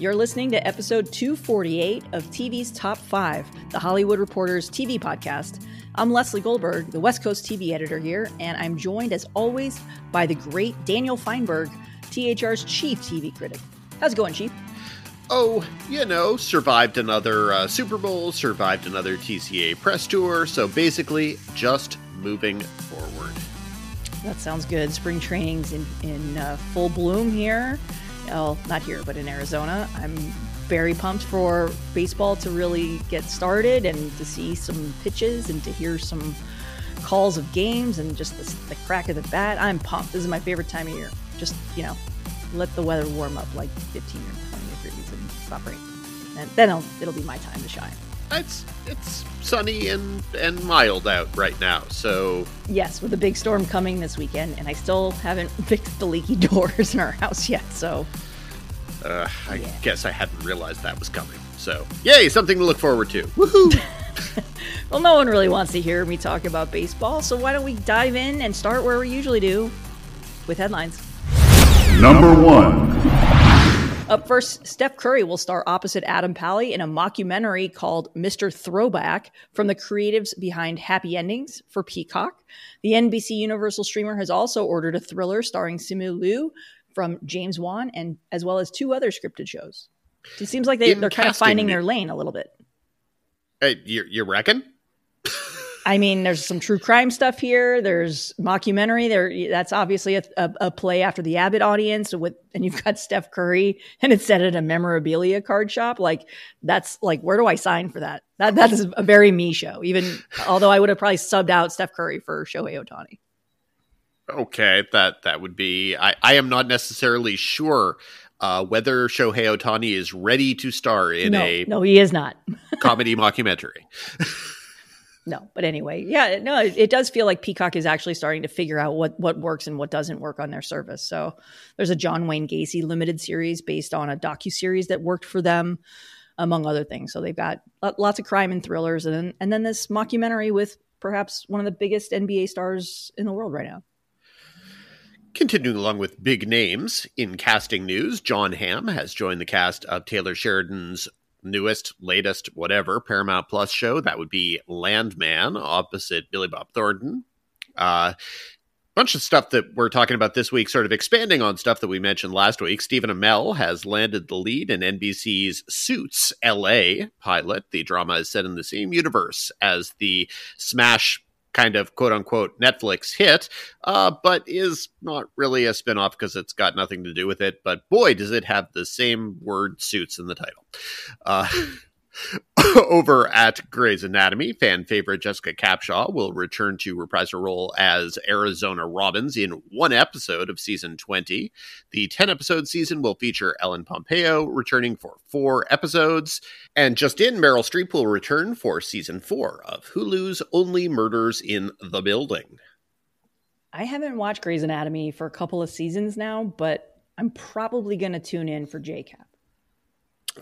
You're listening to episode 248 of TV's Top 5, the Hollywood Reporter's TV podcast. I'm Leslie Goldberg, the West Coast TV editor here, and I'm joined as always by the great Daniel Fienberg, THR's chief TV critic. How's it going, Chief? Oh, you know, survived another uh, Super Bowl, survived another TCA press tour, so basically just moving forward. That sounds good. Spring training's in, in uh, full bloom here well, not here, but in Arizona. I'm very pumped for baseball to really get started and to see some pitches and to hear some calls of games and just the, the crack of the bat. I'm pumped. This is my favorite time of year. Just, you know, let the weather warm up like 15 or 20 degrees and stop raining. And then it'll, it'll be my time to shine. It's it's sunny and and mild out right now. So yes, with a big storm coming this weekend, and I still haven't fixed the leaky doors in our house yet. So uh, I yeah. guess I hadn't realized that was coming. So yay, something to look forward to. Woohoo! well, no one really wants to hear me talk about baseball, so why don't we dive in and start where we usually do, with headlines. Number one. Up first, Steph Curry will star opposite Adam Pally in a mockumentary called Mr. Throwback from the creatives behind Happy Endings for Peacock. The NBC Universal streamer has also ordered a thriller starring Simu Liu from James Wan and as well as two other scripted shows. It seems like they, are kind of finding their lane a little bit. Hey, you, you reckon? I mean, there's some true crime stuff here. There's mockumentary. There, that's obviously a, a, a, play after the Abbott audience. With and you've got Steph Curry, and it's set at a memorabilia card shop. Like that's like, where do I sign for that? That that is a very me show. Even although I would have probably subbed out Steph Curry for Shohei Ohtani. Okay, that that would be. I I am not necessarily sure uh, whether Shohei Ohtani is ready to star in no, a no, he is not comedy mockumentary no but anyway yeah no it, it, does feel like peacock is actually starting to figure out what what works and what doesn't work on their service. So there's a john wayne gacy limited series based on a docu-series that worked for them among other things. So they've got lots of crime and thrillers and then and then this mockumentary with perhaps one of the biggest nba stars in the world right now. Continuing along with big names in casting news, John Hamm has joined the cast of Taylor Sheridan's newest, latest, whatever Paramount Plus show. That would be Landman opposite Billy Bob Thornton. Uh, bunch of stuff that we're talking about this week, sort of expanding on stuff that we mentioned last week. Stephen Amell has landed the lead in NBC's Suits LA pilot. The drama is set in the same universe as the smash kind of quote unquote Netflix hit, uh, but is not really a spinoff because it's got nothing to do with it. But boy, does it have the same word suits in the title. Uh, Over at Grey's Anatomy, fan favorite Jessica Capshaw will return to reprise her role as Arizona Robbins in one episode of season 20. The 10 episode season will feature Ellen Pompeo returning for four episodes. And just in, Meryl Streep will return for season four of Hulu's Only Murders in the Building. I haven't watched Grey's Anatomy for a couple of seasons now, but I'm probably going to tune in for JCap.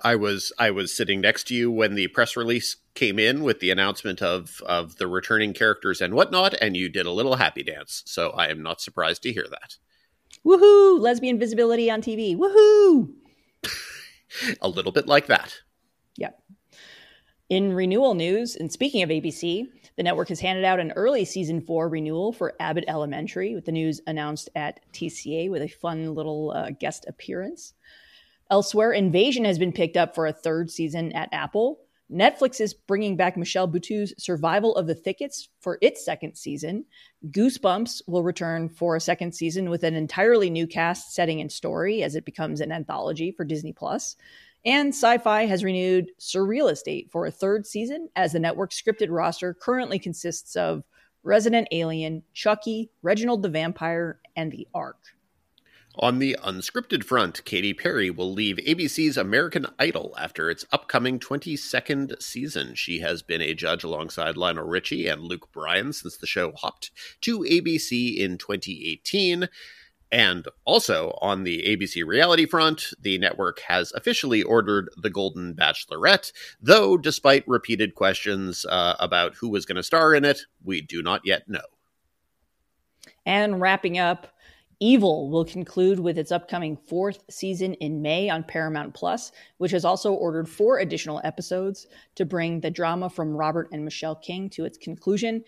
I was I was sitting next to you when the press release came in with the announcement of of the returning characters and whatnot, and you did a little happy dance. So I am not surprised to hear that. Woohoo! Lesbian visibility on TV. Woohoo! a little bit like that. Yep. In renewal news, and speaking of ABC, The network has handed out an early season four renewal for Abbott Elementary, with the news announced at TCA with a fun little uh, guest appearance. Elsewhere, Invasion has been picked up for a third season at Apple. Netflix is bringing back Michelle Buteau's Survival of the Thickest for its second season. Goosebumps will return for a second season with an entirely new cast, setting, and story as it becomes an anthology for Disney Plus. And Syfy has renewed Surreal Estate for a third season, as the network's scripted roster currently consists of Resident Alien, Chucky, Reginald the Vampire, and The Ark. On the unscripted front, Katy Perry will leave ABC's American Idol after its upcoming 22nd season. She has been a judge alongside Lionel Richie and Luke Bryan since the show hopped to ABC in 2018. And also on the ABC reality front, the network has officially ordered The Golden Bachelorette, though despite repeated questions uh, about who was going to star in it, we do not yet know. And wrapping up, Evil will conclude with its upcoming fourth season in May on Paramount Plus, which has also ordered four additional episodes to bring the drama from Robert and Michelle King to its conclusion.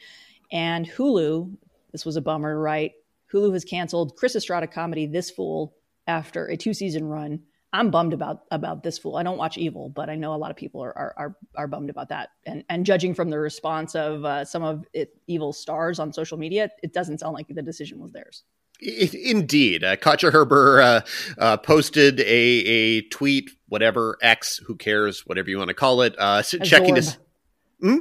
And Hulu, this was a bummer, right? Hulu has canceled Chris Estrada comedy This Fool after a two season run. I'm bummed about about this fool. I don't watch Evil, but I know a lot of people are are are, are bummed about that. And and judging from the response of uh, some of it, Evil stars on social media, it doesn't sound like the decision was theirs. Indeed, uh, Katja Herbers uh, uh, posted a, a tweet, whatever X, who cares, whatever you want to call it, uh, checking this. Hmm?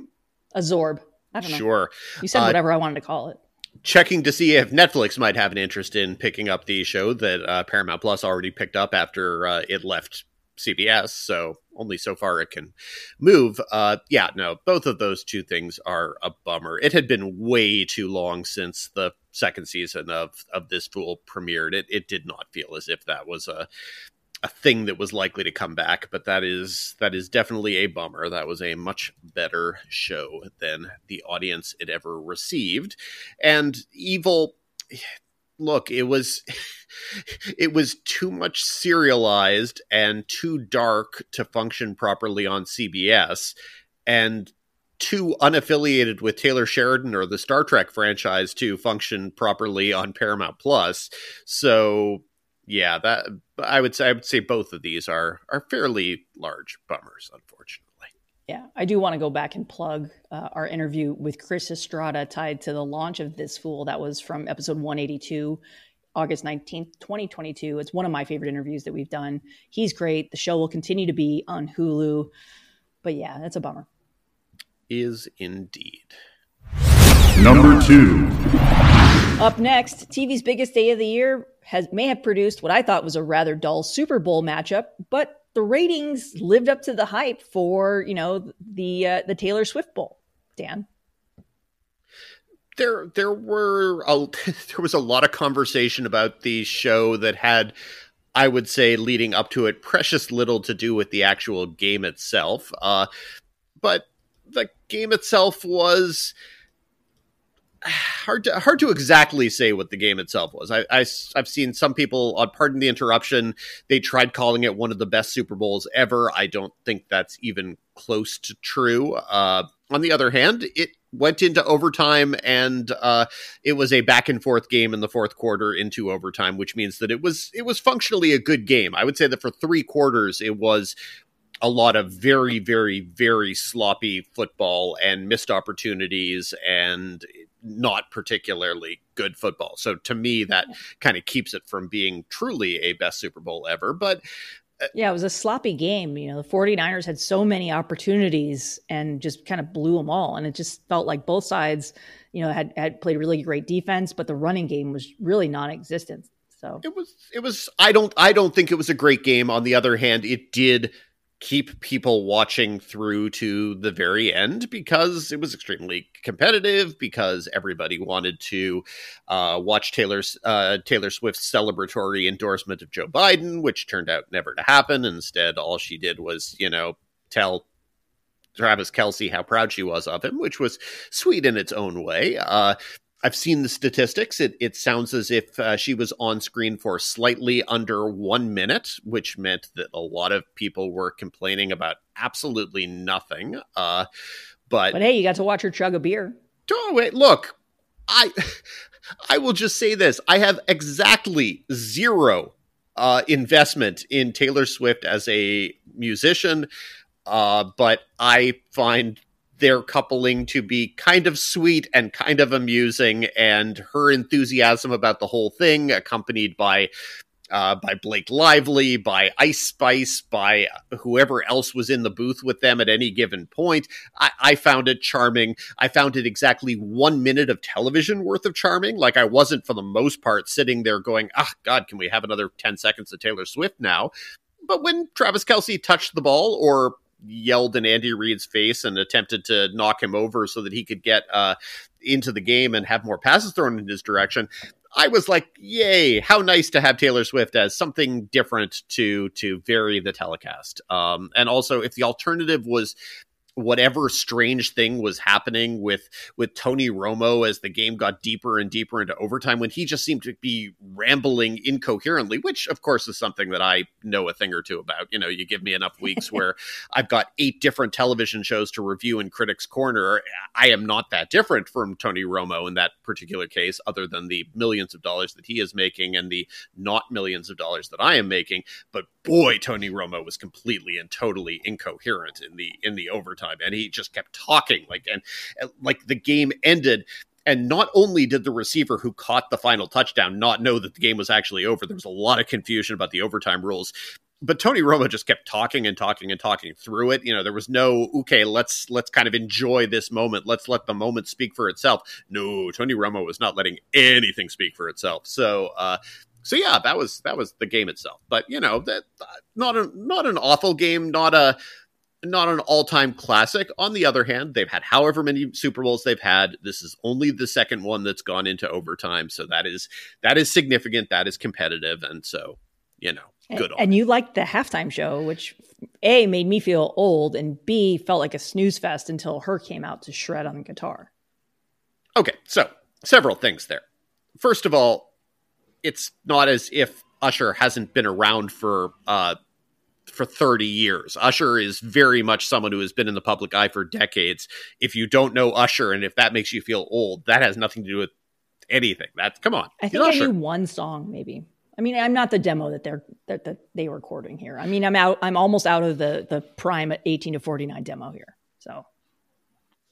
A Zorb. I don't know. Sure. You said uh, whatever I wanted to call it. Checking to see if Netflix might have an interest in picking up the show that uh, Paramount Plus already picked up after it left CBS, so only so far it can move. Uh, yeah, no, both of those two things are a bummer. It had been way too long since the second season of of this fool premiered. It it did not feel as if that was a a thing that was likely to come back, but that is that is definitely a bummer. That was a much better show than the audience it ever received. And Evil look, it was it was too much serialized and too dark to function properly on CBS and too unaffiliated with Taylor Sheridan or the Star Trek franchise to function properly on Paramount Plus. So yeah, that I would say I would say both of these are are fairly large bummers, unfortunately. Yeah, I do want to go back and plug uh, our interview with Chris Estrada tied to the launch of This Fool. That was from episode 182, August 19th, 2022. It's one of my favorite interviews that we've done. He's great. The show will continue to be on Hulu. But yeah, that's a bummer. Is indeed. Number two. Up next, TV's biggest day of the year has may have produced what I thought was a rather dull Super Bowl matchup, but the ratings lived up to the hype for you know the uh, the Taylor Swift Bowl. Dan, there there were a, there was a lot of conversation about the show that had. I would say leading up to it, precious little to do with the actual game itself. Uh, but the game itself was hard to hard to exactly say what the game itself was. I, I have seen some people on pardon the interruption. They tried calling it one of the best Super Bowls ever. I don't think that's even close to true. Uh, on the other hand, it went into overtime and uh, it was a back and forth game in the fourth quarter into overtime, which means that it was it was functionally a good game. I would say that for three quarters it was a lot of very, very, very sloppy football and missed opportunities and not particularly good football. So to me, that kind of keeps it from being truly a best Super Bowl ever. But uh, yeah, it was a sloppy game. You know, the 49ers had so many opportunities and just kind of blew them all. And it just felt like both sides, you know, had, had played really great defense, but the running game was really non existent. So it was, it was, I don't, I don't think it was a great game. On the other hand, it did keep people watching through to the very end because it was extremely competitive because everybody wanted to uh, watch Taylor's uh, Taylor Swift's celebratory endorsement of Joe Biden, which turned out never to happen. Instead, all she did was, you know, tell Travis Kelce, how proud she was of him, which was sweet in its own way. Uh, I've seen the statistics. It, it sounds as if uh, she was on screen for slightly under one minute, which meant that a lot of people were complaining about absolutely nothing. Uh, But, but hey, you got to watch her chug a beer. Oh wait, look, I I will just say this: I have exactly zero uh, investment in Taylor Swift as a musician, uh, but I find their coupling to be kind of sweet and kind of amusing, and her enthusiasm about the whole thing, accompanied by uh, by Blake Lively, by Ice Spice, by whoever else was in the booth with them at any given point. I, I, found it charming. I found it exactly one minute of television worth of charming. Like I wasn't, for the most part, sitting there going, ah, God, can we have another 10 seconds of Taylor Swift now? But when Travis Kelce touched the ball or yelled in Andy Reid's face and attempted to knock him over so that he could get uh, into the game and have more passes thrown in his direction. I was like, "Yay! How nice to have Taylor Swift as something different to to vary the telecast." Um, and also, if the alternative was whatever strange thing was happening with with Tony Romo as the game got deeper and deeper into overtime when he just seemed to be rambling incoherently which of course is something that I know a thing or two about. You know you give me enough weeks where I've got eight different television shows to review in Critics Corner. I am not that different from Tony Romo in that particular case other than the millions of dollars that he is making and the not millions of dollars that I am making. But boy Tony Romo was completely and totally incoherent in the in the overtime and he just kept talking like and, like the game ended. And not only did the receiver who caught the final touchdown not know that the game was actually over, there was a lot of confusion about the overtime rules but Tony Romo just kept talking and talking and talking through it. You know, there was no okay, let's let's kind of enjoy this moment. Let's let the moment speak for itself. No, Tony Romo was not letting anything speak for itself. So, uh, so yeah, that was that was the game itself. But you know, that not a not an awful game, not a not an all-time classic. On the other hand, they've had however many Super Bowls they've had. This is only the second one that's gone into overtime, so that is that is significant. That is competitive, and so you know, good. And, and you liked the halftime show, which a made me feel old, and b felt like a snooze fest until H.E.R. came out to shred on the guitar. Okay, so several things there. First of all, it's not as if Usher hasn't been around for uh, for 30 years. Usher is very much someone who has been in the public eye for decades. If you don't know Usher and if that makes you feel old, that has nothing to do with anything. That's come on. I think I knew one song maybe. I mean, I'm not the demo that they're that, that they recording here. I mean, I'm out. I'm almost out of the the prime 18 to 49 demo here. So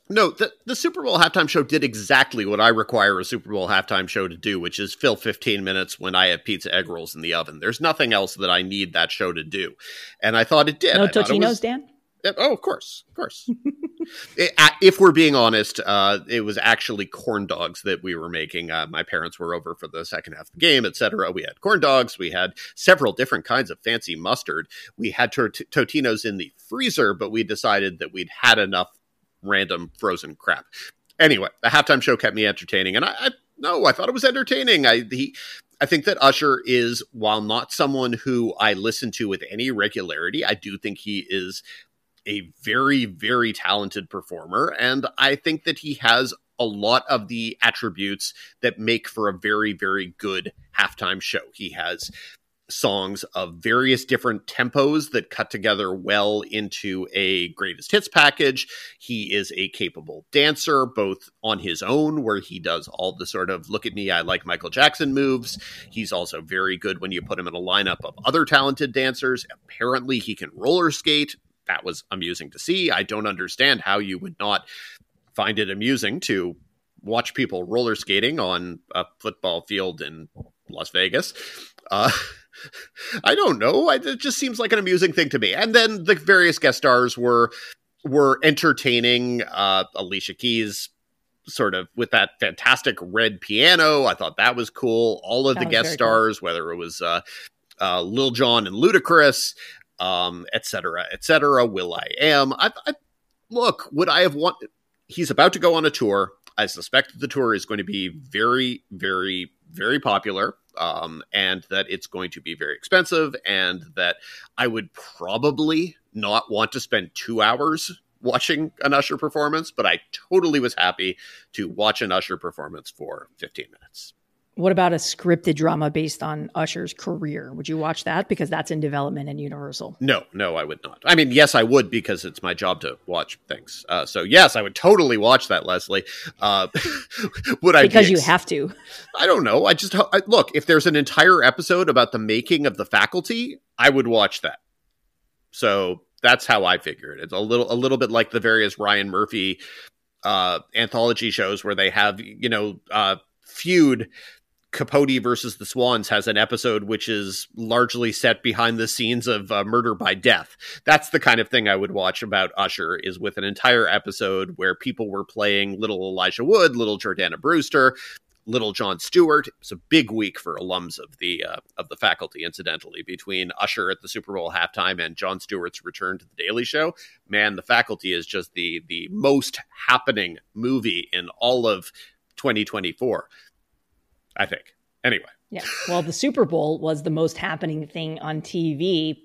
no, the, the Super Bowl halftime show did exactly what I require a Super Bowl halftime show to do, which is fill 15 minutes when I have pizza egg rolls in the oven. There's nothing else that I need that show to do. And I thought it did. No Totino's, was, Dan? Oh, of course. Of course. it, if we're being honest, uh, it was actually corn dogs that we were making. Uh, my parents were over for the second half of the game, etc. We had corn dogs. We had several different kinds of fancy mustard. We had Totino's in the freezer, but we decided that we'd had enough random frozen crap. Anyway, the halftime show kept me entertaining, and I, I no, I thought it was entertaining. I he, I think that Usher is, while not someone who I listen to with any regularity, I do think he is a very, very talented performer, and I think that he has a lot of the attributes that make for a very, very good halftime show. He has songs of various different tempos that cut together well into a greatest hits package. He is a capable dancer, both on his own, where he does all the sort of look at me, I like Michael Jackson moves. He's also very good when you put him in a lineup of other talented dancers. Apparently, he can roller skate. That was amusing to see. I don't understand how you would not find it amusing to watch people roller skating on a football field in Las Vegas. Uh, I don't know. It just seems like an amusing thing to me. And then the various guest stars were were entertaining. Uh, Alicia Keys, sort of with that fantastic red piano. I thought that was cool. All of that the guest stars, cool. whether it was uh, uh, Lil Jon and Ludacris, um, et cetera, et cetera. will.i.am. I, I, look, would I have wanted? He's about to go on a tour. I suspect the tour is going to be very, very, very popular um, and that it's going to be very expensive, and that I would probably not want to spend two hours watching an Usher performance, but I totally was happy to watch an Usher performance for 15 minutes. What about a scripted drama based on Usher's career? Would you watch that because that's in development in Universal? No, no, I would not. I mean, yes, I would because it's my job to watch things. Uh, so yes, I would totally watch that, Leslie. Uh, would I? Because be you have to. I don't know. I just I, look if there's an entire episode about the making of the faculty, I would watch that. So that's how I figure it. It's a little a little bit like the various Ryan Murphy uh, anthology shows where they have you know uh, feud. Capote versus the Swans has an episode which is largely set behind the scenes of uh, murder by death. That's the kind of thing I would watch about Usher is with an entire episode where people were playing little Elijah Wood, little Jordana Brewster, little Jon Stewart. It's a big week for alums of the uh, of the faculty. Incidentally, between Usher at the Super Bowl halftime and Jon Stewart's return to the Daily Show, man, the faculty is just the the most happening movie in all of 2024. I think. Anyway, Yeah. Well, the Super Bowl was the most happening thing on TV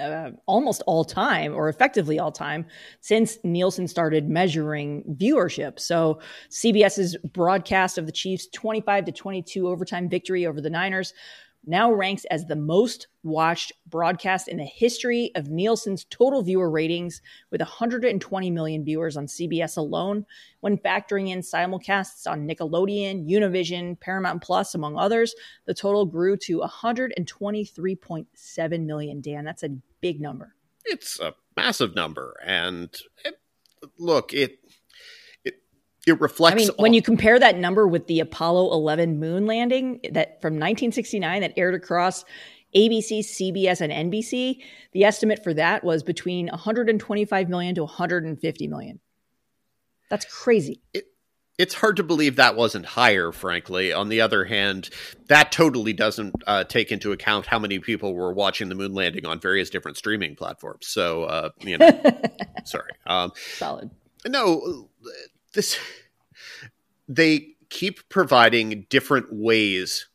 uh, almost all time, or effectively all time, since Nielsen started measuring viewership. So CBS's broadcast of the Chiefs' 25 to 22 overtime victory over the Niners now ranks as the most watched broadcast in the history of Nielsen's total viewer ratings, with 120 million viewers on CBS alone. When factoring in simulcasts on Nickelodeon, Univision, Paramount Plus, among others, the total grew to 123.7 million. Dan, that's a big number. it's a massive number, and it, look, it it it reflects. I mean, when you compare that number with the Apollo 11 moon landing that from 1969 that aired across ABC, CBS, and NBC, the estimate for that was between 125 million to 150 million. That's crazy. it's hard to believe that wasn't higher, frankly. On the other hand, that totally doesn't uh, take into account how many people were watching the moon landing on various different streaming platforms. So, uh, you know, sorry. Um, Solid. no, this they keep providing different ways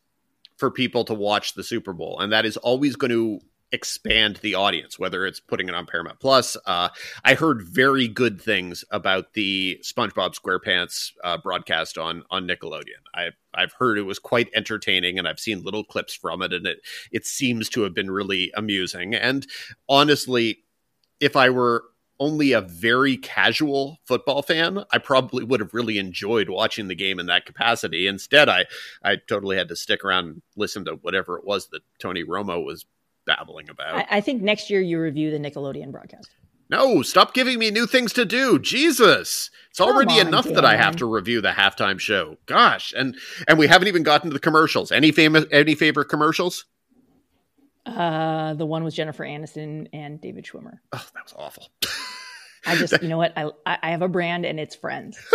for people to watch the Super Bowl, and that is always going to expand the audience. Whether it's putting it on Paramount Plus, uh, I heard very good things about the SpongeBob SquarePants uh, broadcast on on Nickelodeon. I I've heard it was quite entertaining, and I've seen little clips from it, and it it seems to have been really amusing. And honestly, if I were only a very casual football fan, I probably would have really enjoyed watching the game in that capacity. Instead, I I totally had to stick around and listen to whatever it was that Tony Romo was babbling about. I, I think next year you review the Nickelodeon broadcast. no, stop giving me new things to do. Jesus. It's already on, enough that I have to review the halftime show. Gosh, and and we haven't even gotten to the commercials. Any famous any favorite commercials? Uh, the one with Jennifer Aniston and David Schwimmer. Oh, that was awful. I just, you know what? I I have a brand and it's Friends.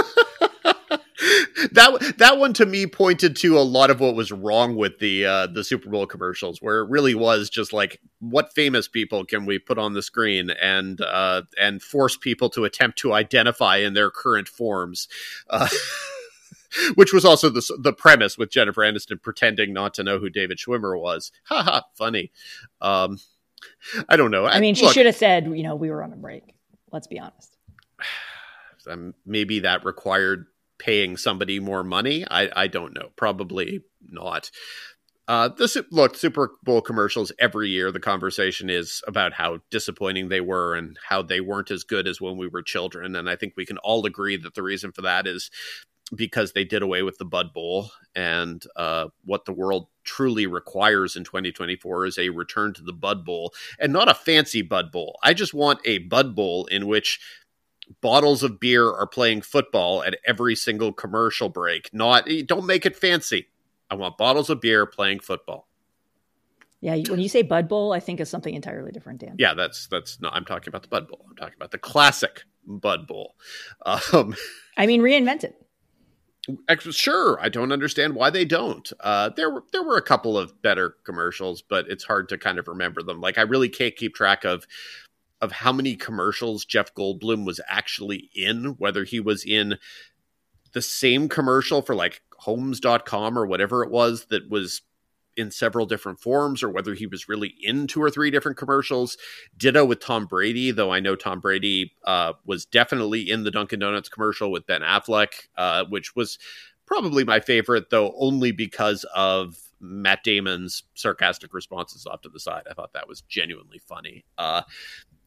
that that one to me pointed to a lot of what was wrong with the uh, the Super Bowl commercials, where it really was just like, what famous people can we put on the screen and uh, and force people to attempt to identify in their current forms. Uh, Which was also the the premise with Jennifer Aniston pretending not to know who David Schwimmer was. Ha ha, funny. Um, I don't know. I mean, she look, should have said, you know, we were on a break. Let's be honest. um, maybe that required paying somebody more money. I, I don't know. Probably not. Uh, the look Super Bowl commercials every year. The conversation is about how disappointing they were and how they weren't as good as when we were children. And I think we can all agree that the reason for that is because they did away with the Bud Bowl, and uh, what the world truly requires in 2024 is a return to the Bud Bowl, and not a fancy Bud Bowl. I just want a Bud Bowl in which bottles of beer are playing football at every single commercial break. Not don't make it fancy. I want bottles of beer playing football. Yeah, when you say Bud Bowl, I think of something entirely different, Dan. Yeah, that's that's not. I'm talking about the Bud Bowl. I'm talking about the classic Bud Bowl. Um, I mean, reinvent it. Sure, I don't understand why they don't. Uh, there were there were a couple of better commercials, but it's hard to kind of remember them. Like I really can't keep track of of how many commercials Jeff Goldblum was actually in, whether he was in the same commercial for like homes.com or whatever it was that was in several different forms or whether he was really in two or three different commercials. Ditto with Tom Brady, though I know Tom Brady uh, was definitely in the Dunkin' Donuts commercial with Ben Affleck, uh, which was probably my favorite, though, only because of Matt Damon's sarcastic responses off to the side. I thought that was genuinely funny. Uh,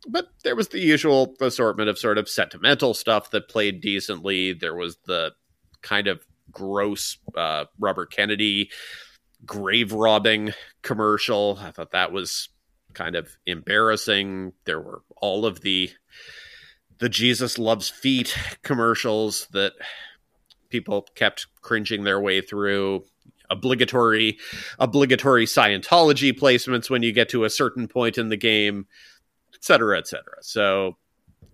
but there was the usual assortment of sort of sentimental stuff that played decently. There was the kind of gross uh, Robert Kennedy grave robbing commercial. I thought that was kind of embarrassing. There were all of the the Jesus loves feet commercials that people kept cringing their way through obligatory obligatory Scientology placements when you get to a certain point in the game, et cetera, et cetera. So,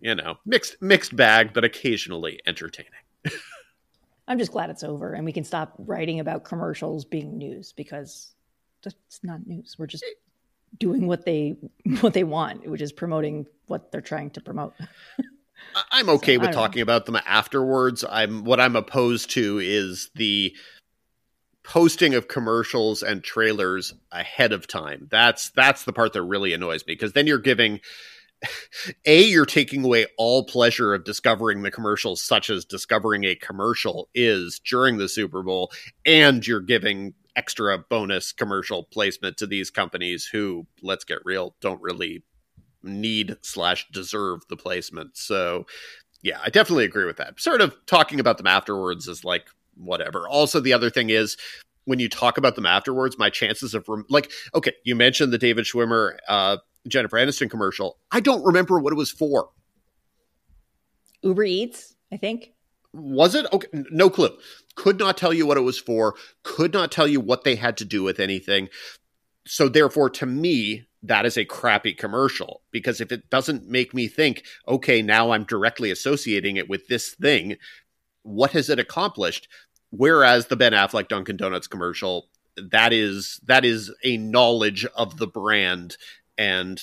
you know, mixed mixed bag, but occasionally entertaining. I'm just glad it's over and we can stop writing about commercials being news because it's not news. We're just doing what they what they want, which is promoting what they're trying to promote. I'm okay so, with talking know. about them afterwards. I'm what I'm opposed to is the posting of commercials and trailers ahead of time. That's that's the part that really annoys me because then you're giving a you're taking away all pleasure of discovering the commercials such as discovering a commercial is during the Super Bowl and you're giving extra bonus commercial placement to these companies who let's get real don't really need slash deserve the placement. So yeah i definitely agree with that. Sort of talking about them afterwards is like whatever. Also the other thing is when you talk about them afterwards my chances of rem- like okay you mentioned the david schwimmer uh jennifer aniston commercial i don't remember what it was for. Uber eats i think. Was it? Okay no clue. Could not tell you what it was for could not tell you what they had to do with anything. So therefore to me that is a crappy commercial because if it doesn't make me think okay now i'm directly associating it with this thing what has it accomplished? Whereas the ben affleck dunkin donuts commercial that is that is a knowledge of the brand and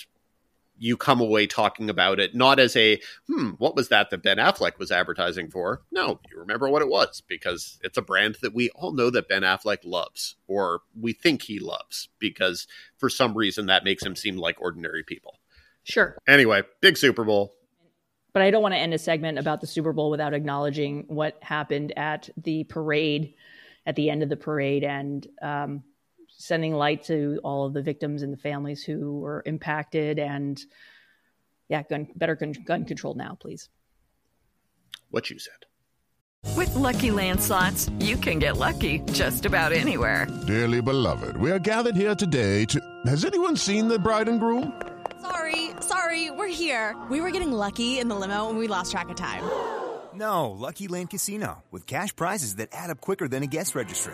you come away talking about it not as a hmm what was that that ben affleck was advertising for? No you remember what it was because it's a brand that we all know that ben affleck loves or we think he loves because for some reason that makes him seem like ordinary people. Sure. Anyway big super bowl. But i don't want to end a segment about the super bowl without acknowledging what happened at the parade at the end of the parade and um, sending light to all of the victims and the families who were impacted. And yeah gun better gun, gun control now please. What you said. With lucky landslots you can get lucky just about anywhere. Dearly beloved we are gathered here today to has anyone seen the bride and groom? Sorry sorry we're here. We were getting lucky in the limo and we lost track of time. No lucky land casino with cash prizes that add up quicker than a guest registry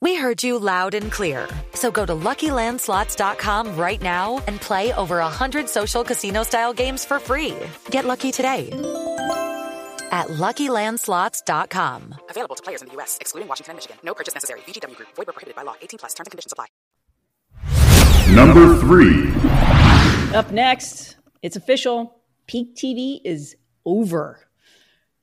We heard you loud and clear. So go to LuckyLandSlots.com right now and play over 100 social casino-style games for free. Get lucky today at LuckyLandSlots.com. Available to players in the U.S., excluding Washington and Michigan. No purchase necessary. VGW Group. Void were prohibited by law. 18 plus. Terms and conditions apply. Number three. Up next, it's official. Peak TV is over.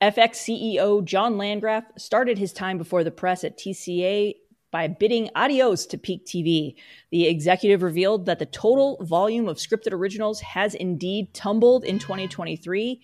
FX CEO John Landgraf started his time before the press at TCA by bidding adios to Peak TV. The executive revealed that the total volume of scripted originals has indeed tumbled in 2023,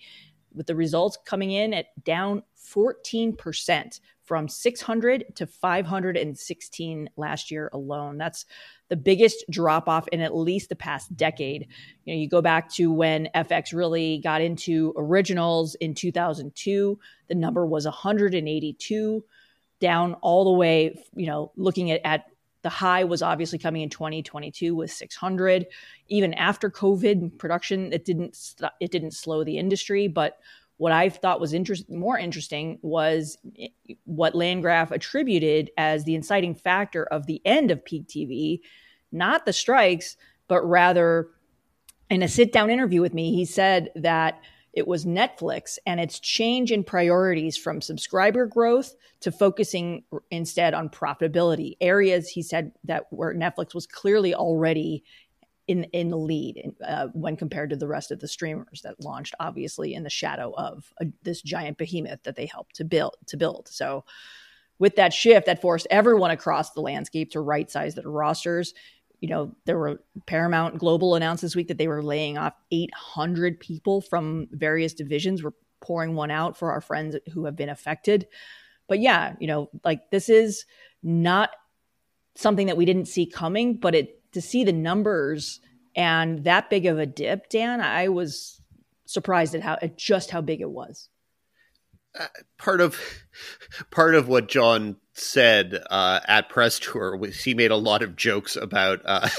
with the results coming in at down 14% from 600 to 516 last year alone. That's the biggest drop off in at least the past decade. You know, you go back to when FX really got into originals in 2002, the number was 182 down all the way, you know, looking at, at the high was obviously coming in 2022 with 600. Even after COVID production, it didn't st- it didn't slow the industry, but what I thought was interest- more interesting was eh, what Landgraf attributed as the inciting factor of the end of peak TV, not the strikes, but rather in a sit down interview with me, he said that it was Netflix and its change in priorities from subscriber growth to focusing instead on profitability. Areas he said that where Netflix was clearly already in in the lead uh, when compared to the rest of the streamers that launched obviously in the shadow of a, this giant behemoth that they helped to build to build. So with that shift that forced everyone across the landscape to right size their rosters you know, there were Paramount Global announced this week that they were laying off 800 people from various divisions. We're pouring one out for our friends who have been affected. But yeah, you know, like this is not something that we didn't see coming, but it to see the numbers and that big of a dip, Dan, I was surprised at how at just how big it was. Part of part of what John said uh, at press tour was he made a lot of jokes about uh,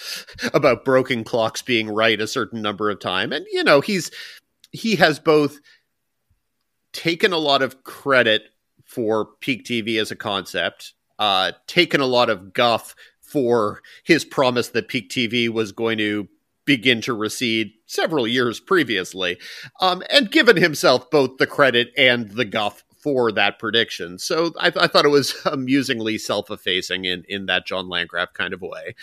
about broken clocks being right a certain number of time, and you know he's he has both taken a lot of credit for peak TV as a concept, uh, taken a lot of guff for his promise that peak TV was going to begin to recede several years previously, um, and given himself both the credit and the guff for that prediction. So I, th- I thought it was amusingly self-effacing in in that John Landgraf kind of way.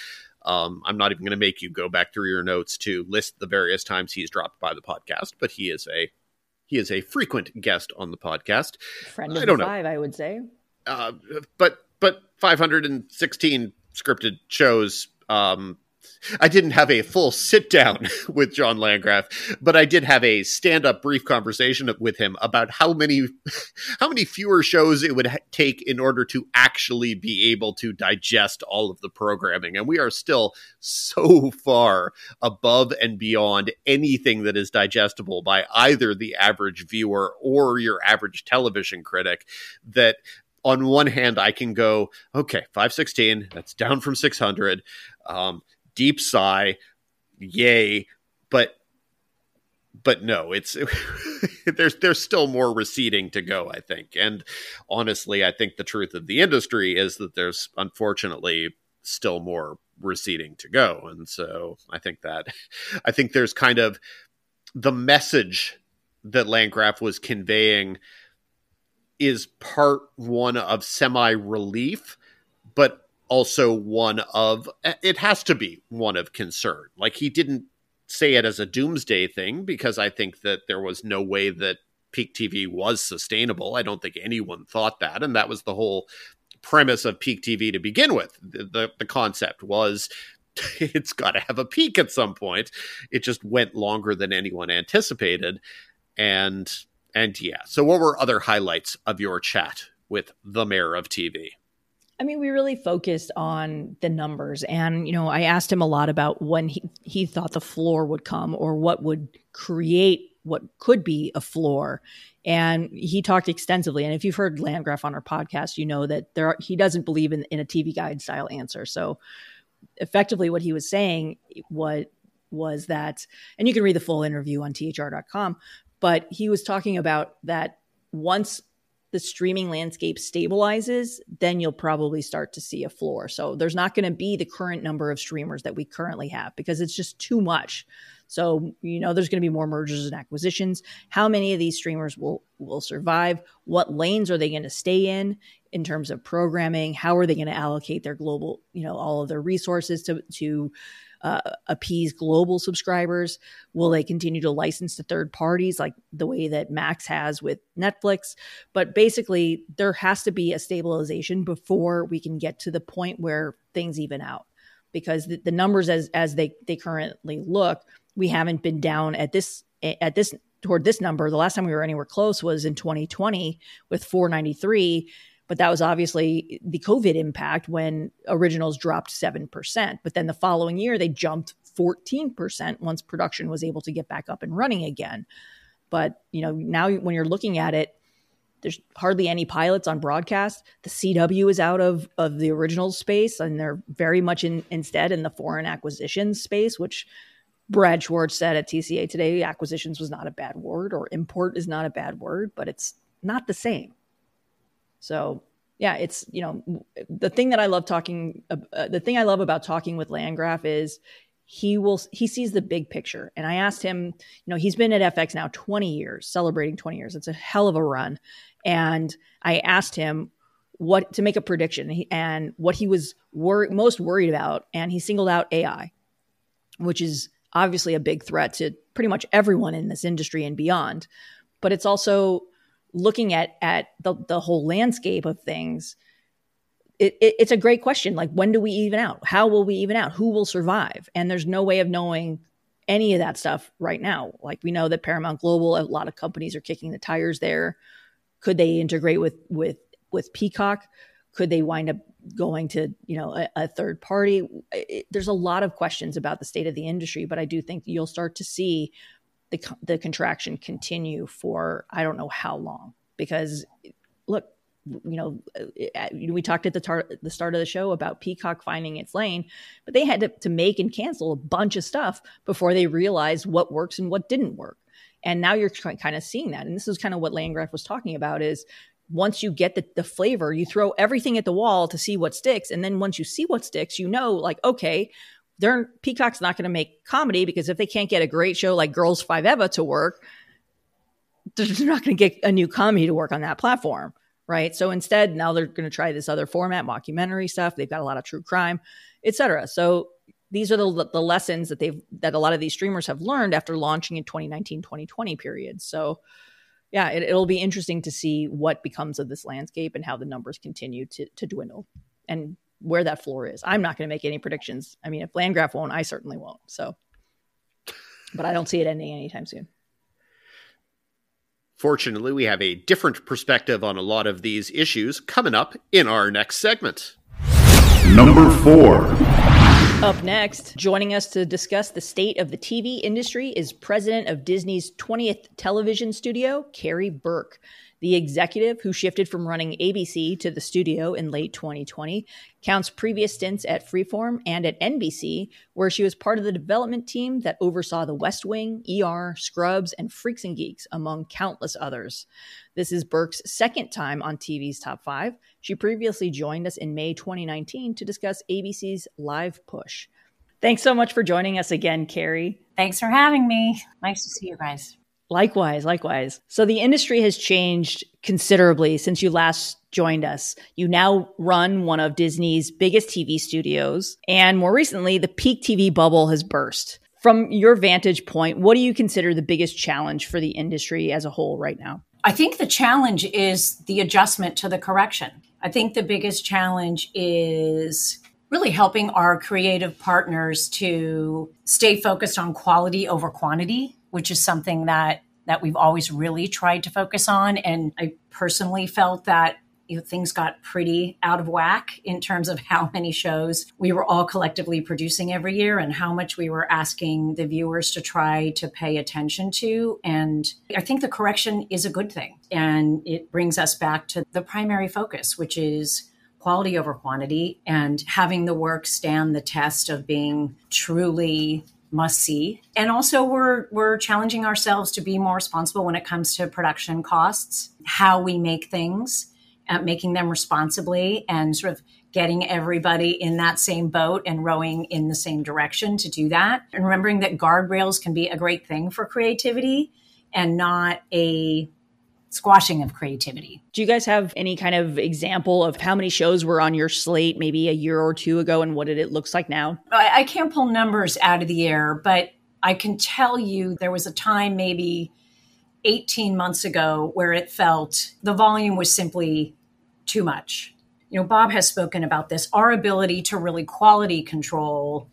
Um, I'm not even going to make you go back through your notes to list the various times he's dropped by the podcast, but he is a he is a frequent guest on the podcast. Friend of I don't five, know. I would say. Uh, but but 516 scripted shows um, I didn't have a full sit down with John Landgraf, but I did have a stand up brief conversation with him about how many how many fewer shows it would ha- take in order to actually be able to digest all of the programming, and we are still so far above and beyond anything that is digestible by either the average viewer or your average television critic that on one hand, I can go, okay, 516, that's down from 600. Um, deep sigh, yay, but but no, it's there's there's still more receding to go, I think. And honestly, I think the truth of the industry is that there's unfortunately still more receding to go. And so I think that I think there's kind of the message that Landgraf was conveying is part one of semi relief, but also one of it has to be one of concern. Like he didn't say it as a doomsday thing because I think that there was no way that peak TV was sustainable. I don't think anyone thought that, and that was the whole premise of peak TV to begin with. The the, the concept was it's got to have a peak at some point. It just went longer than anyone anticipated, and and yeah. So, what were other highlights of your chat with the mayor of TV? I mean, we really focused on the numbers. And, you know, I asked him a lot about when he, he thought the floor would come or what would create what could be a floor. And he talked extensively. And if you've heard Landgraf on our podcast, you know that there are, he doesn't believe in, in a TV guide style answer. So effectively what he was saying what was that, and you can read the full interview on thr.com, but he was talking about that once the streaming landscape stabilizes, then you'll probably start to see a floor. So there's not going to be the current number of streamers that we currently have because it's just too much. So, you know, there's going to be more mergers and acquisitions. How many of these streamers will will survive? What lanes are they going to stay in in terms of programming? How are they going to allocate their global, you know, all of their resources to to uh, appease global subscribers? Will they continue to license to third parties like the way that Max has with Netflix? But basically, there has to be a stabilization before we can get to the point where things even out. Because the, the numbers as as they they currently look, we haven't been down at this at this toward this number. The last time we were anywhere close was in 2020 with 493 but that was obviously the COVID impact when originals dropped 7%. But then the following year, they jumped 14% once production was able to get back up and running again. But, you know, now when you're looking at it, there's hardly any pilots on broadcast. The CW is out of, of the original space, and they're very much in instead in the foreign acquisition space, which Brad Schwartz said at TCA today acquisitions was not a bad word, or import is not a bad word, but it's not the same. So yeah, it's you know the thing that I love talking. Uh, the thing I love about talking with Landgraf is he will he sees the big picture. And I asked him, you know, he's been at FX now 20 years, celebrating 20 years. It's a hell of a run. And I asked him what to make a prediction and what he was wor- most worried about and he singled out AI, which is obviously a big threat to pretty much everyone in this industry and beyond. But it's also looking at at the, the whole landscape of things it, it, it's a great question. Like when do we even out? How will we even out? Who will survive? And there's no way of knowing any of that stuff right now. Like we know that paramount global a lot of companies are kicking the tires there. Could they integrate with with with peacock? Could they wind up going to you know a, a third party? It, there's a lot of questions about the state of the industry but i do think you'll start to see the, the contraction continue for I don't know how long. Because look you know uh, we talked at the, tar- the start of the show about peacock finding its lane but they had to, to make and cancel a bunch of stuff before they realized what works and what didn't work. And now you're kind of seeing that. And this is kind of what landgraf was talking about is once you get the, the flavor you throw everything at the wall to see what sticks. And then once you see what sticks you know like okay they're Peacock's not going to make comedy because if they can't get a great show like Girls Five Eva to work, they're not going to get a new comedy to work on that platform, right? So instead, now they're going to try this other format, mockumentary stuff. They've got a lot of true crime, etc. So these are the, the lessons that they've that a lot of these streamers have learned after launching in 2019 2020 period so yeah it, will be interesting to see what becomes of this landscape and how the numbers continue to, to dwindle and where that floor is. I'm not going to make any predictions. I mean, if Landgraf won't, I certainly won't. So, but I don't see it ending anytime soon. Fortunately, we have a different perspective on a lot of these issues coming up in our next segment. Number four. Up next, joining us to discuss the state of the TV industry is president of Disney's 20th television studio, Karey Burke. The executive, who shifted from running ABC to the studio in late 2020, counts previous stints at Freeform and at NBC, where she was part of the development team that oversaw The West Wing, ER, Scrubs, and Freaks and Geeks, among countless others. This is Burke's second time on TV's Top 5. She previously joined us in May 2019 to discuss ABC's Live Push. Thanks so much for joining us again, Karey. Thanks for having me. Nice to see you guys. Likewise, likewise. So the industry has changed considerably since you last joined us. You now run one of Disney's biggest TV studios, and more recently, the peak TV bubble has burst. From your vantage point, what do you consider the biggest challenge for the industry as a whole right now? I think the challenge is the adjustment to the correction. I think the biggest challenge is really helping our creative partners to stay focused on quality over quantity which is something that that we've always really tried to focus on. And I personally felt that you know, things got pretty out of whack in terms of how many shows we were all collectively producing every year and how much we were asking the viewers to try to pay attention to. And I think the correction is a good thing. And it brings us back to the primary focus, which is quality over quantity and having the work stand the test of being truly must see. And also we're we're challenging ourselves to be more responsible when it comes to production costs, how we make things, uh, making them responsibly and sort of getting everybody in that same boat and rowing in the same direction to do that. And remembering that guardrails can be a great thing for creativity and not a squashing of creativity. Do you guys have any kind of example of how many shows were on your slate maybe a year or two ago and what did it looks like now? Oh, I, I can't pull numbers out of the air, but I can tell you there was a time maybe 18 months ago where it felt the volume was simply too much. You know, Bob has spoken about this. Our ability to really quality control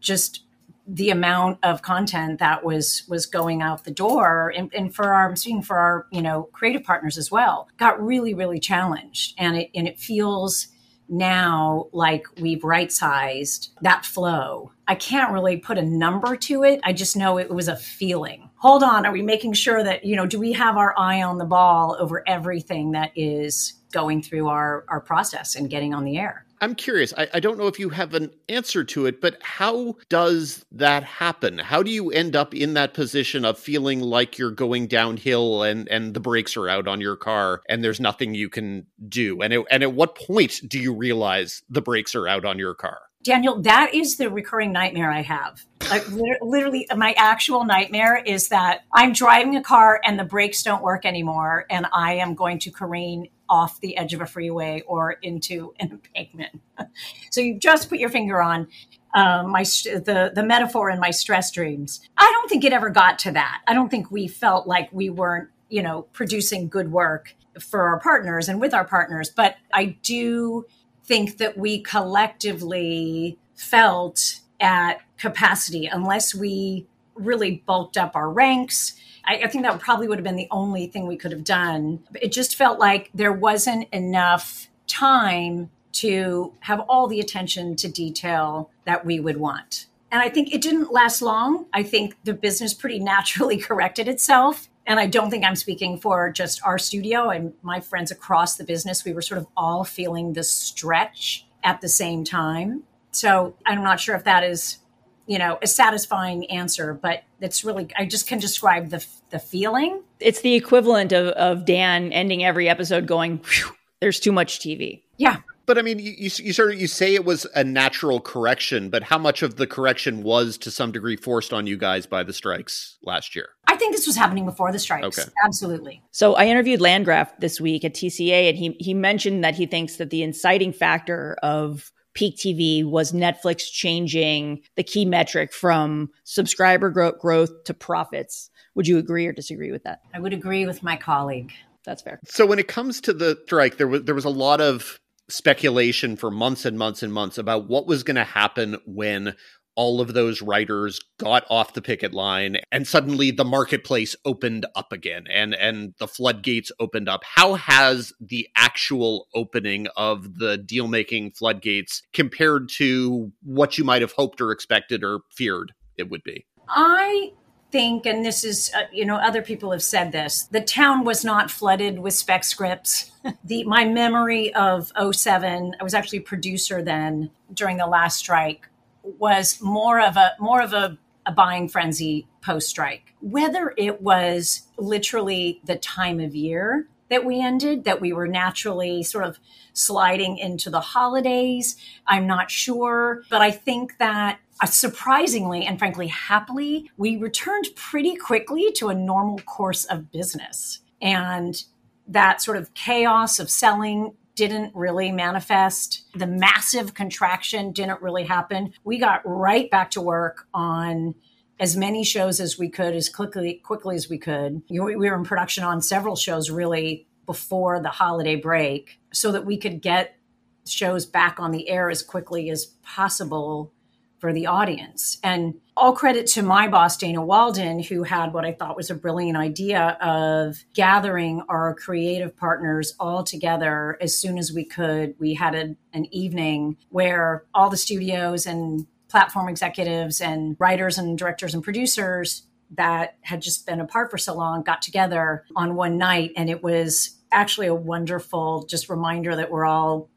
just the amount of content that was was going out the door and, and for our I'm speaking for our you know creative partners as well got really really challenged. And it and it feels now like we've right sized that flow. I can't really put a number to it. I just know it was a feeling hold on are we making sure that you know do we have our eye on the ball over everything that is going through our our process and getting on the air I'm curious. I, I, don't know if you have an answer to it, but how does that happen? How do you end up in that position of feeling like you're going downhill and, and the brakes are out on your car and there's nothing you can do? And, it, and at what point do you realize the brakes are out on your car? Daniel, that is the recurring nightmare I have. Like literally, my actual nightmare is that I'm driving a car and the brakes don't work anymore, and I am going to careen off the edge of a freeway or into an embankment. so you just put your finger on um, my the the metaphor in my stress dreams. I don't think it ever got to that. I don't think we felt like we weren't, you know, producing good work for our partners and with our partners. But I do think that we collectively felt at capacity unless we really bulked up our ranks. I, I think that probably would have been the only thing we could have done. It just felt like there wasn't enough time to have all the attention to detail that we would want. And I think it didn't last long. I think the business pretty naturally corrected itself. And I don't think I'm speaking for just our studio and my friends across the business. We were sort of all feeling the stretch at the same time. So I'm not sure if that is, you know, a satisfying answer, but it's really, I just can describe the, the feeling. It's the equivalent of, of Dan ending every episode going, there's too much TV. Yeah. But I mean, you, you, you sort of you say it was a natural correction, but how much of the correction was to some degree forced on you guys by the strikes last year? I think this was happening before the strikes. Okay. Absolutely. So I interviewed Landgraf this week at TCA, and he he mentioned that he thinks that the inciting factor of peak TV was Netflix changing the key metric from subscriber growth, growth to profits. Would you agree or disagree with that? I would agree with my colleague. That's fair. So when it comes to the strike, there was there was a lot of speculation for months and months and months about what was going to happen when all of those writers got off the picket line and suddenly the marketplace opened up again and and the floodgates opened up how has the actual opening of the deal making floodgates compared to what you might have hoped or expected or feared it would be i think, and this is, uh, you know, other people have said this, the town was not flooded with spec scripts. the my memory of 07, I was actually producer then during the last strike, was more of a more of a, a buying frenzy post strike. Whether it was literally the time of year that we ended, that we were naturally sort of sliding into the holidays. I'm not sure, but I think that uh, surprisingly and frankly happily, we returned pretty quickly to a normal course of business. And that sort of chaos of selling didn't really manifest. The massive contraction didn't really happen. We got right back to work on as many shows as we could as quickly quickly as we could. We were in production on several shows really before the holiday break so that we could get shows back on the air as quickly as possible for the audience. And all credit to my boss, Dana Walden, who had what I thought was a brilliant idea of gathering our creative partners all together as soon as we could. We had a, an evening where all the studios and platform executives and writers and directors and producers that had just been apart for so long got together on one night. And it was actually a wonderful just reminder that we're all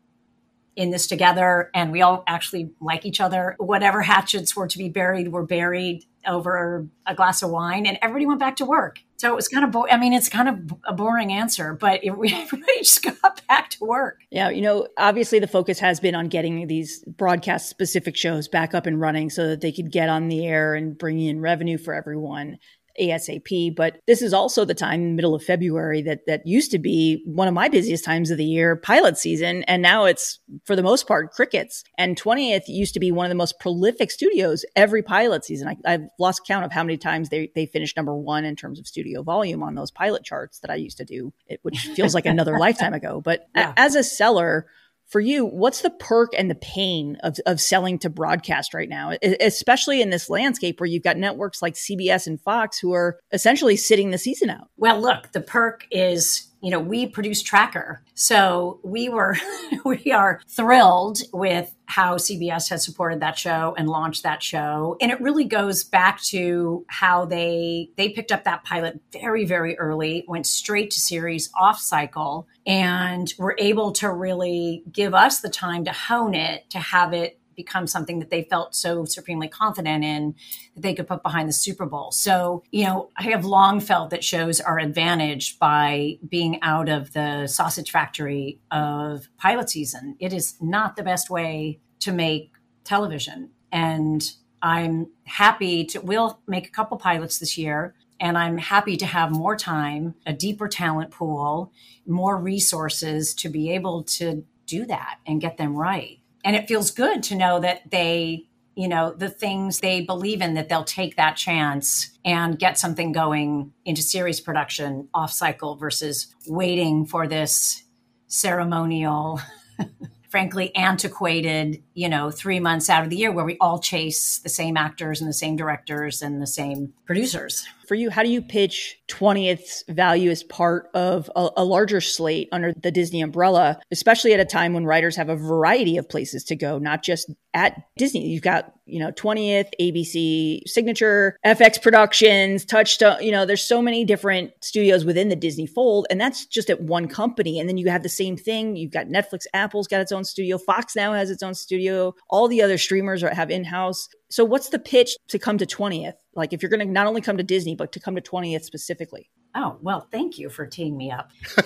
in this together and we all actually like each other. Whatever hatchets were to be buried were buried over a glass of wine and everybody went back to work. So it was kind of, bo- I mean, it's kind of a boring answer, but it, everybody just got back to work. Yeah. You know, obviously the focus has been on getting these broadcast specific shows back up and running so that they could get on the air and bring in revenue for everyone. ASAP. But this is also the time, middle of February, that that used to be one of my busiest times of the year, pilot season, and now it's for the most part crickets. And 20th used to be one of the most prolific studios every pilot season. I, have lost count of how many times they they finished number one in terms of studio volume on those pilot charts that I used to do, it, which feels like another lifetime ago. But yeah. as a seller for you, what's the perk and the pain of, of selling to broadcast right now, especially in this landscape where you've got networks like CBS and Fox who are essentially sitting the season out? Well, look, the perk is you know, we produce Tracker. So we were, we are thrilled with how CBS has supported that show and launched that show. And it really goes back to how they, they picked up that pilot very, very early, went straight to series off cycle and were able to really give us the time to hone it, to have it become something that they felt so supremely confident in that they could put behind the Super Bowl. So, you know, I have long felt that shows are advantaged by being out of the sausage factory of pilot season. It is not the best way to make television. And I'm happy to, we'll make a couple pilots this year. And I'm happy to have more time, a deeper talent pool, more resources to be able to do that and get them right. And it feels good to know that they, you know, the things they believe in, that they'll take that chance and get something going into series production off cycle versus waiting for this ceremonial frankly antiquated, you know, three months out of the year where we all chase the same actors and the same directors and the same producers. For you, how do you pitch 20th value as part of a, a, larger slate under the Disney umbrella, especially at a time when writers have a variety of places to go, not just at Disney? You've got, you know, 20th, ABC, Signature, FX Productions, Touchstone, you know, there's so many different studios within the Disney fold, and that's just at one company. And then you have the same thing. You've got Netflix, Apple's got its own studio, Fox now has its own studio, all the other streamers have in house. So, what's the pitch to come to 20th? Like, if you're going to not only come to Disney, but to come to 20th specifically? Oh, well, thank you for teeing me up.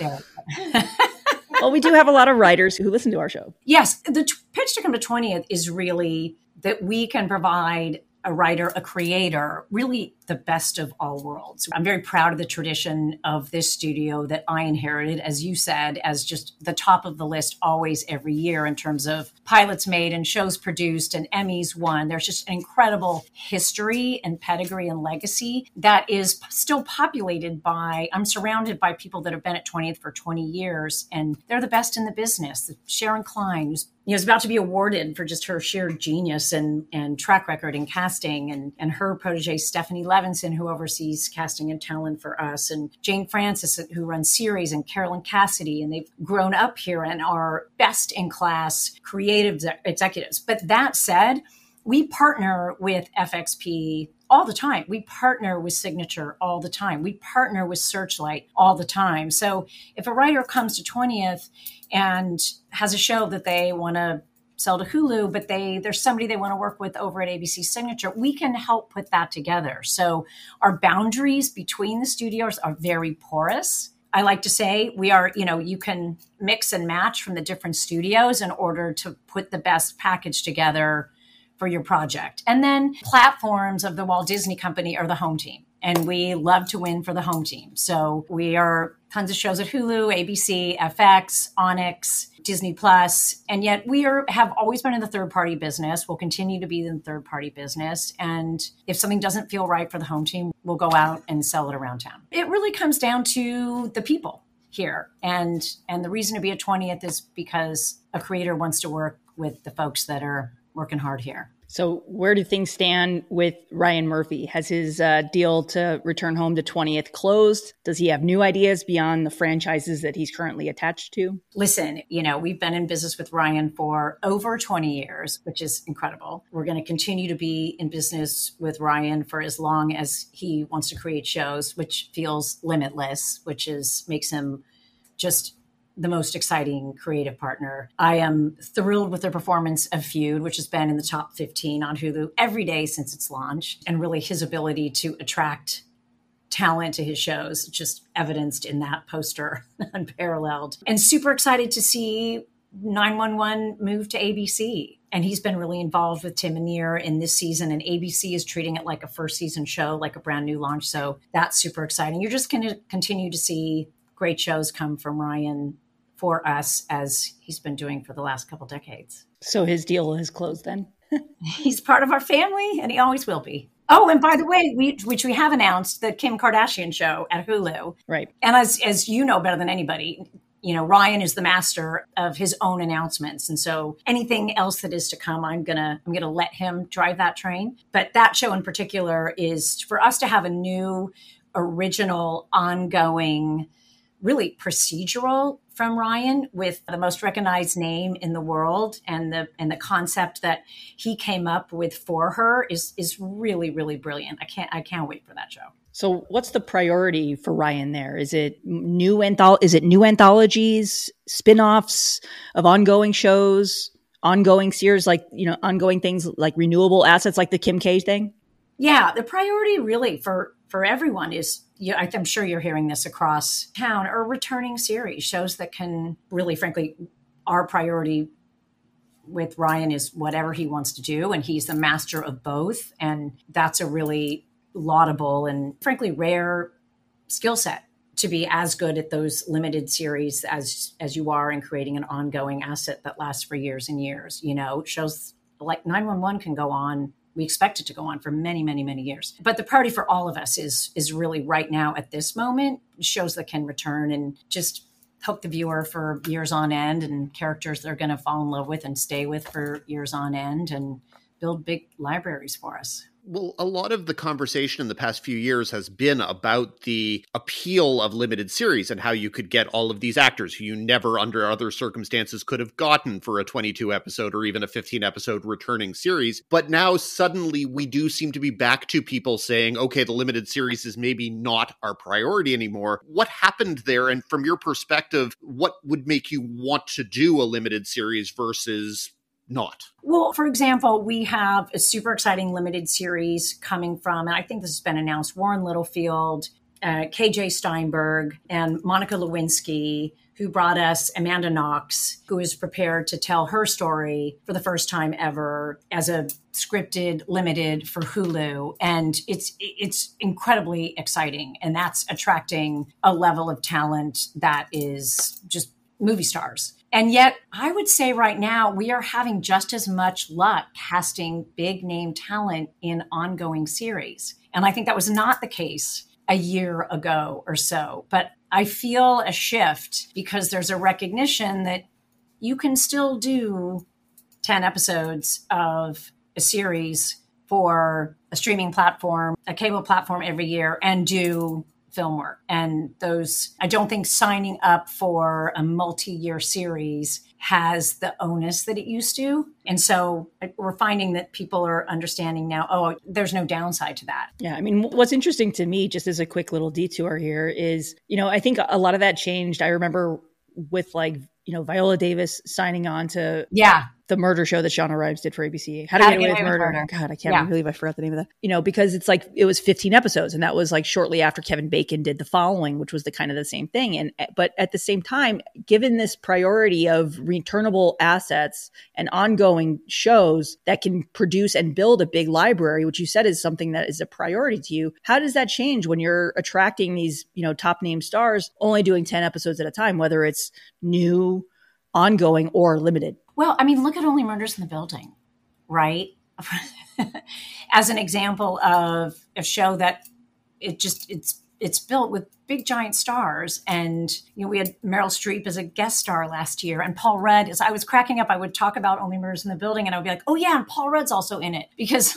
well, we do have a lot of writers who listen to our show. Yes. The t- pitch to come to 20th is really that we can provide a writer, a creator, really the best of all worlds. I'm very proud of the tradition of this studio that I inherited, as you said, as just the top of the list always every year in terms of pilots made and shows produced and Emmys won. There's just an incredible history and pedigree and legacy that is still populated by, I'm surrounded by people that have been at 20th for 20 years and they're the best in the business. Sharon Klein, who's you know, is about to be awarded for just her sheer genius and, and track record in casting and, and her protege, Stephanie Levinson, who oversees casting and talent for us, and Jane Francis, who runs series, and Carolyn Cassidy. And they've grown up here and are best in class creative executives. But that said, we partner with FXP all the time. We partner with Signature all the time. We partner with Searchlight all the time. So if a writer comes to 20th and has a show that they want to sell to Hulu, but they there's somebody they want to work with over at ABC Signature. We can help put that together. So our boundaries between the studios are very porous. I like to say we are, you know, you can mix and match from the different studios in order to put the best package together for your project. And then platforms of the Walt Disney Company are the home team. And we love to win for the home team. So we are tons of shows at Hulu, ABC, FX, Onyx, Disney Plus, and yet we are have always been in the third party business. We'll continue to be in the third party business, and if something doesn't feel right for the home team, we'll go out and sell it around town. It really comes down to the people here, and and the reason to be a twentieth is because a creator wants to work with the folks that are working hard here. So, where do things stand with Ryan Murphy? Has his uh, deal to return home to 20th closed? Does he have new ideas beyond the franchises that he's currently attached to? Listen, you know, we've been in business with Ryan for over 20 years, which is incredible. We're going to continue to be in business with Ryan for as long as he wants to create shows, which feels limitless, which is makes him just the most exciting creative partner. I am thrilled with the performance of Feud, which has been in the top 15 on Hulu every day since its launch, and really his ability to attract talent to his shows, just evidenced in that poster, unparalleled. And super excited to see 911 move to ABC. And he's been really involved with Tim Minear in this season, and ABC is treating it like a first season show, like a brand new launch. So that's super exciting. You're just going to continue to see great shows come from Ryan for us as he's been doing for the last couple decades. So his deal is closed then? he's part of our family and he always will be. Oh, and by the way, we, which we have announced the Kim Kardashian show at Hulu. Right. And as as you know better than anybody, you know, Ryan is the master of his own announcements. And so anything else that is to come, I'm going to I'm going to let him drive that train. But that show in particular is for us to have a new original ongoing really procedural from Ryan with the most recognized name in the world and the and the concept that he came up with for her is is really really brilliant. I can't I can't wait for that show. So what's the priority for Ryan there? Is it new anthol is it new anthologies, spin-offs of ongoing shows, ongoing series like, you know, ongoing things like renewable assets like the Kim K thing? Yeah, the priority really for for everyone is you I'm sure you're hearing this across town or returning series shows that can really frankly our priority with Ryan is whatever he wants to do, and he's the master of both. And that's a really laudable and frankly rare skill set to be as good at those limited series as as you are in creating an ongoing asset that lasts for years and years. You know, shows like 911 can go on we expect it to go on for many many many years. But the priority for all of us is is really right now at this moment shows that can return and just hook the viewer for years on end and characters they're going to fall in love with and stay with for years on end and build big libraries for us well, a lot of the conversation in the past few years has been about the appeal of limited series and how you could get all of these actors who you never, under other circumstances, could have gotten for a 22 episode or even a 15 episode returning series. But now suddenly we do seem to be back to people saying, okay, the limited series is maybe not our priority anymore. What happened there? And from your perspective, what would make you want to do a limited series versus not? Well, for example, we have a super exciting limited series coming from, and I think this has been announced Warren Littlefield, uh, KJ Steinberg, and Monica Lewinsky, who brought us Amanda Knox, who is prepared to tell her story for the first time ever as a scripted limited for Hulu and it's it's incredibly exciting and that's attracting a level of talent that is just movie stars and yet, I would say right now, we are having just as much luck casting big name talent in ongoing series. And I think that was not the case a year ago or so. But I feel a shift because there's a recognition that you can still do 10 episodes of a series for a streaming platform, a cable platform every year, and do film work. And those, I don't think signing up for a multi year series has the onus that it used to. And so uh, we're finding that people are understanding now, oh, there's no downside to that. Yeah. I mean, what's interesting to me, just as a quick little detour here, is, you know, I think a lot of that changed. I remember with like, you know, Viola Davis signing on to yeah the murder show that Shonda Rhimes did for ABC. How to, How Get, Away, with, murder. murder. God, I can't yeah. believe I forgot the name of that. You know, because it's like it was 15 episodes, and that was like shortly after Kevin Bacon did the following, which was the kind of the same thing. And eh, but at the same time, given this priority of returnable assets and ongoing shows that can produce and build a big library, which you said is something that is a priority to you, how does that change when you're attracting these, you know, top name stars only doing 10 episodes at a time, whether it's new, ongoing, or limited? Well, I mean, look at Only Murders in the Building, right? As an example of a show that it just it's it's built with big giant stars. And you know we had meryl streep as a guest star last year and paul rudd as i was cracking up i would talk about only murders in the building and i would be like oh yeah and paul rudd's also in it. Because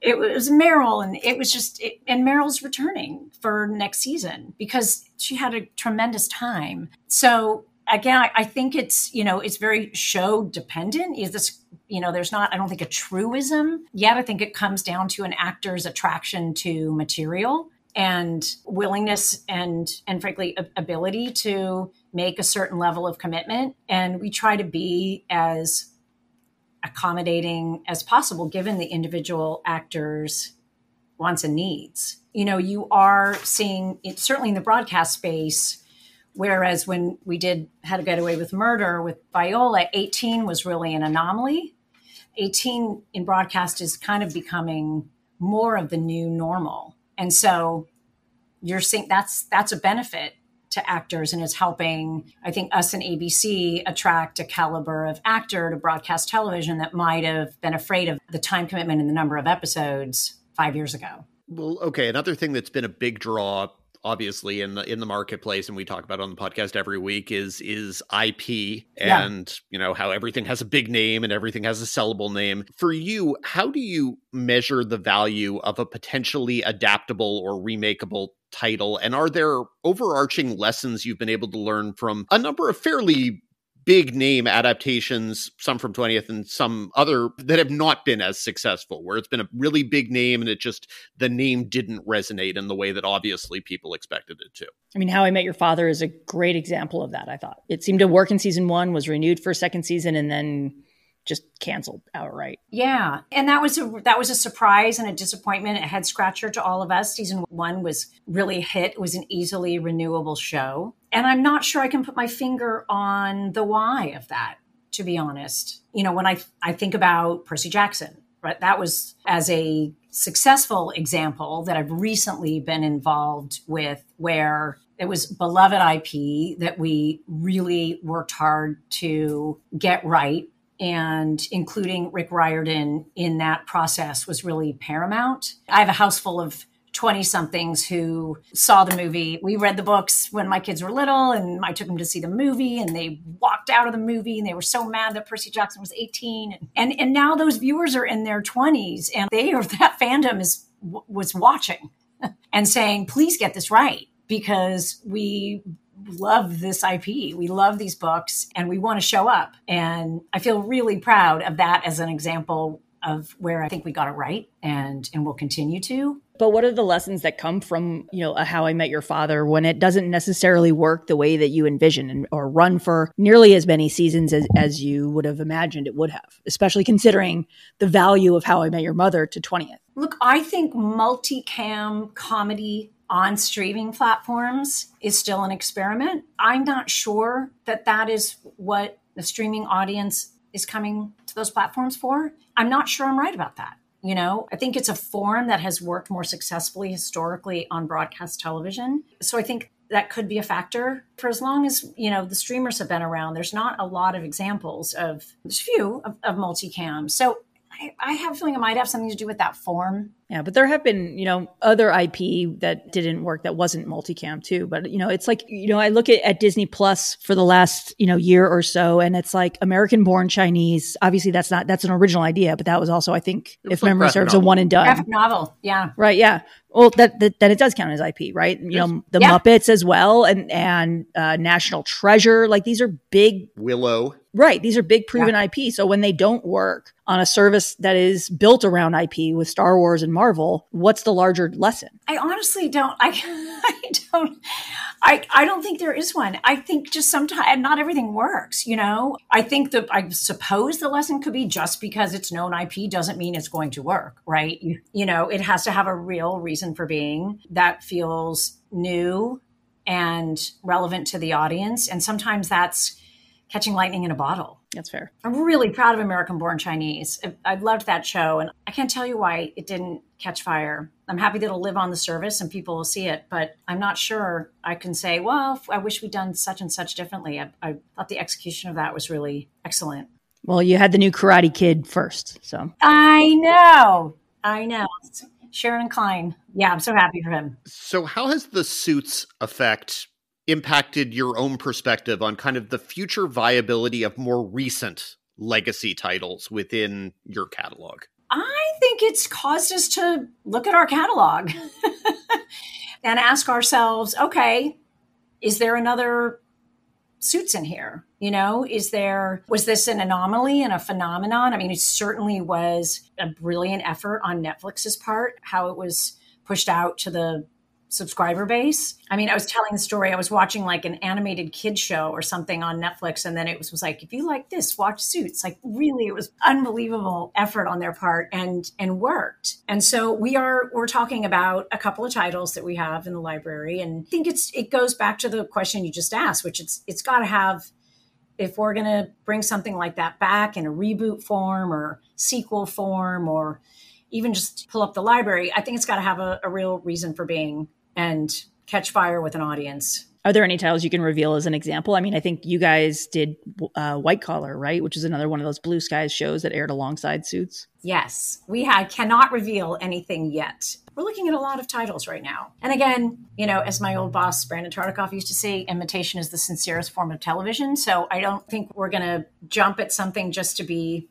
it was meryl and it was just it, and meryl's returning for next season because she had a tremendous time. So again, I, I, think it's, you know, it's very show dependent. Is this, you know, there's not, I don't think a truism yet. I think it comes down to an actor's attraction to material and willingness and, and frankly, ability to make a certain level of commitment. And we try to be as accommodating as possible given the individual actor's wants and needs. You know, you are seeing it certainly in the broadcast space Whereas when we did How to Get Away with Murder with Viola, 18 was really an anomaly. 18 in broadcast is kind of becoming more of the new normal. And so you're seeing that's that's a benefit to actors and it's helping I think us and ABC attract a caliber of actor to broadcast television that might have been afraid of the time commitment and the number of episodes 5 years ago. Well, okay, another thing that's been a big draw obviously in the in the marketplace and we talk about on the podcast every week is is IP and yeah. you know how everything has a big name and everything has a sellable name. For you, how do you measure the value of a potentially adaptable or remakeable title and are there overarching lessons you've been able to learn from a number of fairly big name adaptations, some from 20th and some other that have not been as successful, where it's been a really big name and it just, the name didn't resonate in the way that obviously people expected it to. I mean, How I Met Your Father is a great example of that, I thought. It seemed to work in season one, was renewed for a second season, and then just canceled outright. Yeah, and that was a that was a surprise and a disappointment, a head scratcher to all of us. Season one was really hit. It was an easily renewable show, and I'm not sure I can put my finger on the why of that. to be honest. You know, when I I think about Percy Jackson, right? That was as a successful example that I've recently been involved with where it was beloved IP that we really worked hard to get right and including Rick Riordan in that process was really paramount. I have a house full of 20 somethings who saw the movie. We read the books when my kids were little, and I took them to see the movie, and they walked out of the movie and they were so mad that Percy Jackson was 18. And, and, now those viewers are in their 20s, and they are that fandom is was watching and saying, please get this right because we love this IP. We love these books and we want to show up. And I feel really proud of that as an example of where I think we got it right and and will continue to. But what are the lessons that come from, you know, How I Met Your Father when it doesn't necessarily work the way that you envision and, or run for nearly as many seasons as, as you would have imagined it would have, especially considering the value of How I Met Your Mother to 20th? Look, I think multicam comedy on streaming platforms is still an experiment. I'm not sure that that is what the streaming audience is coming to those platforms for. I'm not sure I'm right about that. You know, I think it's a form that has worked more successfully historically on broadcast television. So I think that could be a factor for as long as you know the streamers have been around there's not a lot of examples of there's few of, of multicam so I, I have a feeling it might have something to do with that form. Yeah, but there have been, you know, other IP that didn't work that wasn't multicam too. But, you know, it's like, you know, I look at, at Disney Plus for the last, you know, year or so, and it's like American born Chinese. Obviously, that's not, that's an original idea, but that was also, I think, if memory serves, novel. a one and done. Graphic novel. Yeah. Right. Yeah. Well, that, that, that it does count as IP, right? You know, the yeah. Muppets as well and, and uh, National Treasure. Like these are big. Willow. Right. These are big proven yeah. IP. So when they don't work on a service that is built around IP with Star Wars and Marvel, what's the larger lesson? I honestly don't. I, I don't. I, I don't think there is one. I think just sometimes not everything works. You know, I think that I suppose the lesson could be just because it's known IP doesn't mean it's going to work, right? You, you know, it has to have a real reason for being that feels new and relevant to the audience. And sometimes that's catching lightning in a bottle. That's fair. I'm really proud of American Born Chinese. I loved that show, and I can't tell you why it didn't catch fire. I'm happy that it'll live on the service and people will see it, but I'm not sure I can say, well, I wish we'd done such and such differently. I, I thought the execution of that was really excellent. Well, you had the new Karate Kid first, so. I know. I know. Sharon Klein. Yeah, I'm so happy for him. So, how has the suits effect impacted your own perspective on kind of the future viability of more recent legacy titles within your catalog? I think it's caused us to look at our catalog and ask ourselves, okay, is there another suits in here? You know, is there, was this an anomaly and a phenomenon? I mean, it certainly was a brilliant effort on Netflix's part, how it was pushed out to the subscriber base. I mean, I was telling the story. I was watching like an animated kid show or something on Netflix, and then it was, was like, if you like this, watch Suits. Like, really, it was unbelievable effort on their part, and and worked. And so we are we're talking about a couple of titles that we have in the library, and I think it's it goes back to the question you just asked, which it's it's got to have. If we're going to bring something like that back in a reboot form or sequel form or even just pull up the library, I think it's got to have a, a real reason for being and catch fire with an audience. Are there any titles you can reveal as an example? I mean, I think you guys did uh, White Collar, right? Which is another one of those Blue Skies shows that aired alongside Suits. Yes, we had, cannot reveal anything yet. We're looking at a lot of titles right now. And again, you know, as my old boss, Brandon Tartikoff, used to say, imitation is the sincerest form of television. So I don't think we're going to jump at something just to be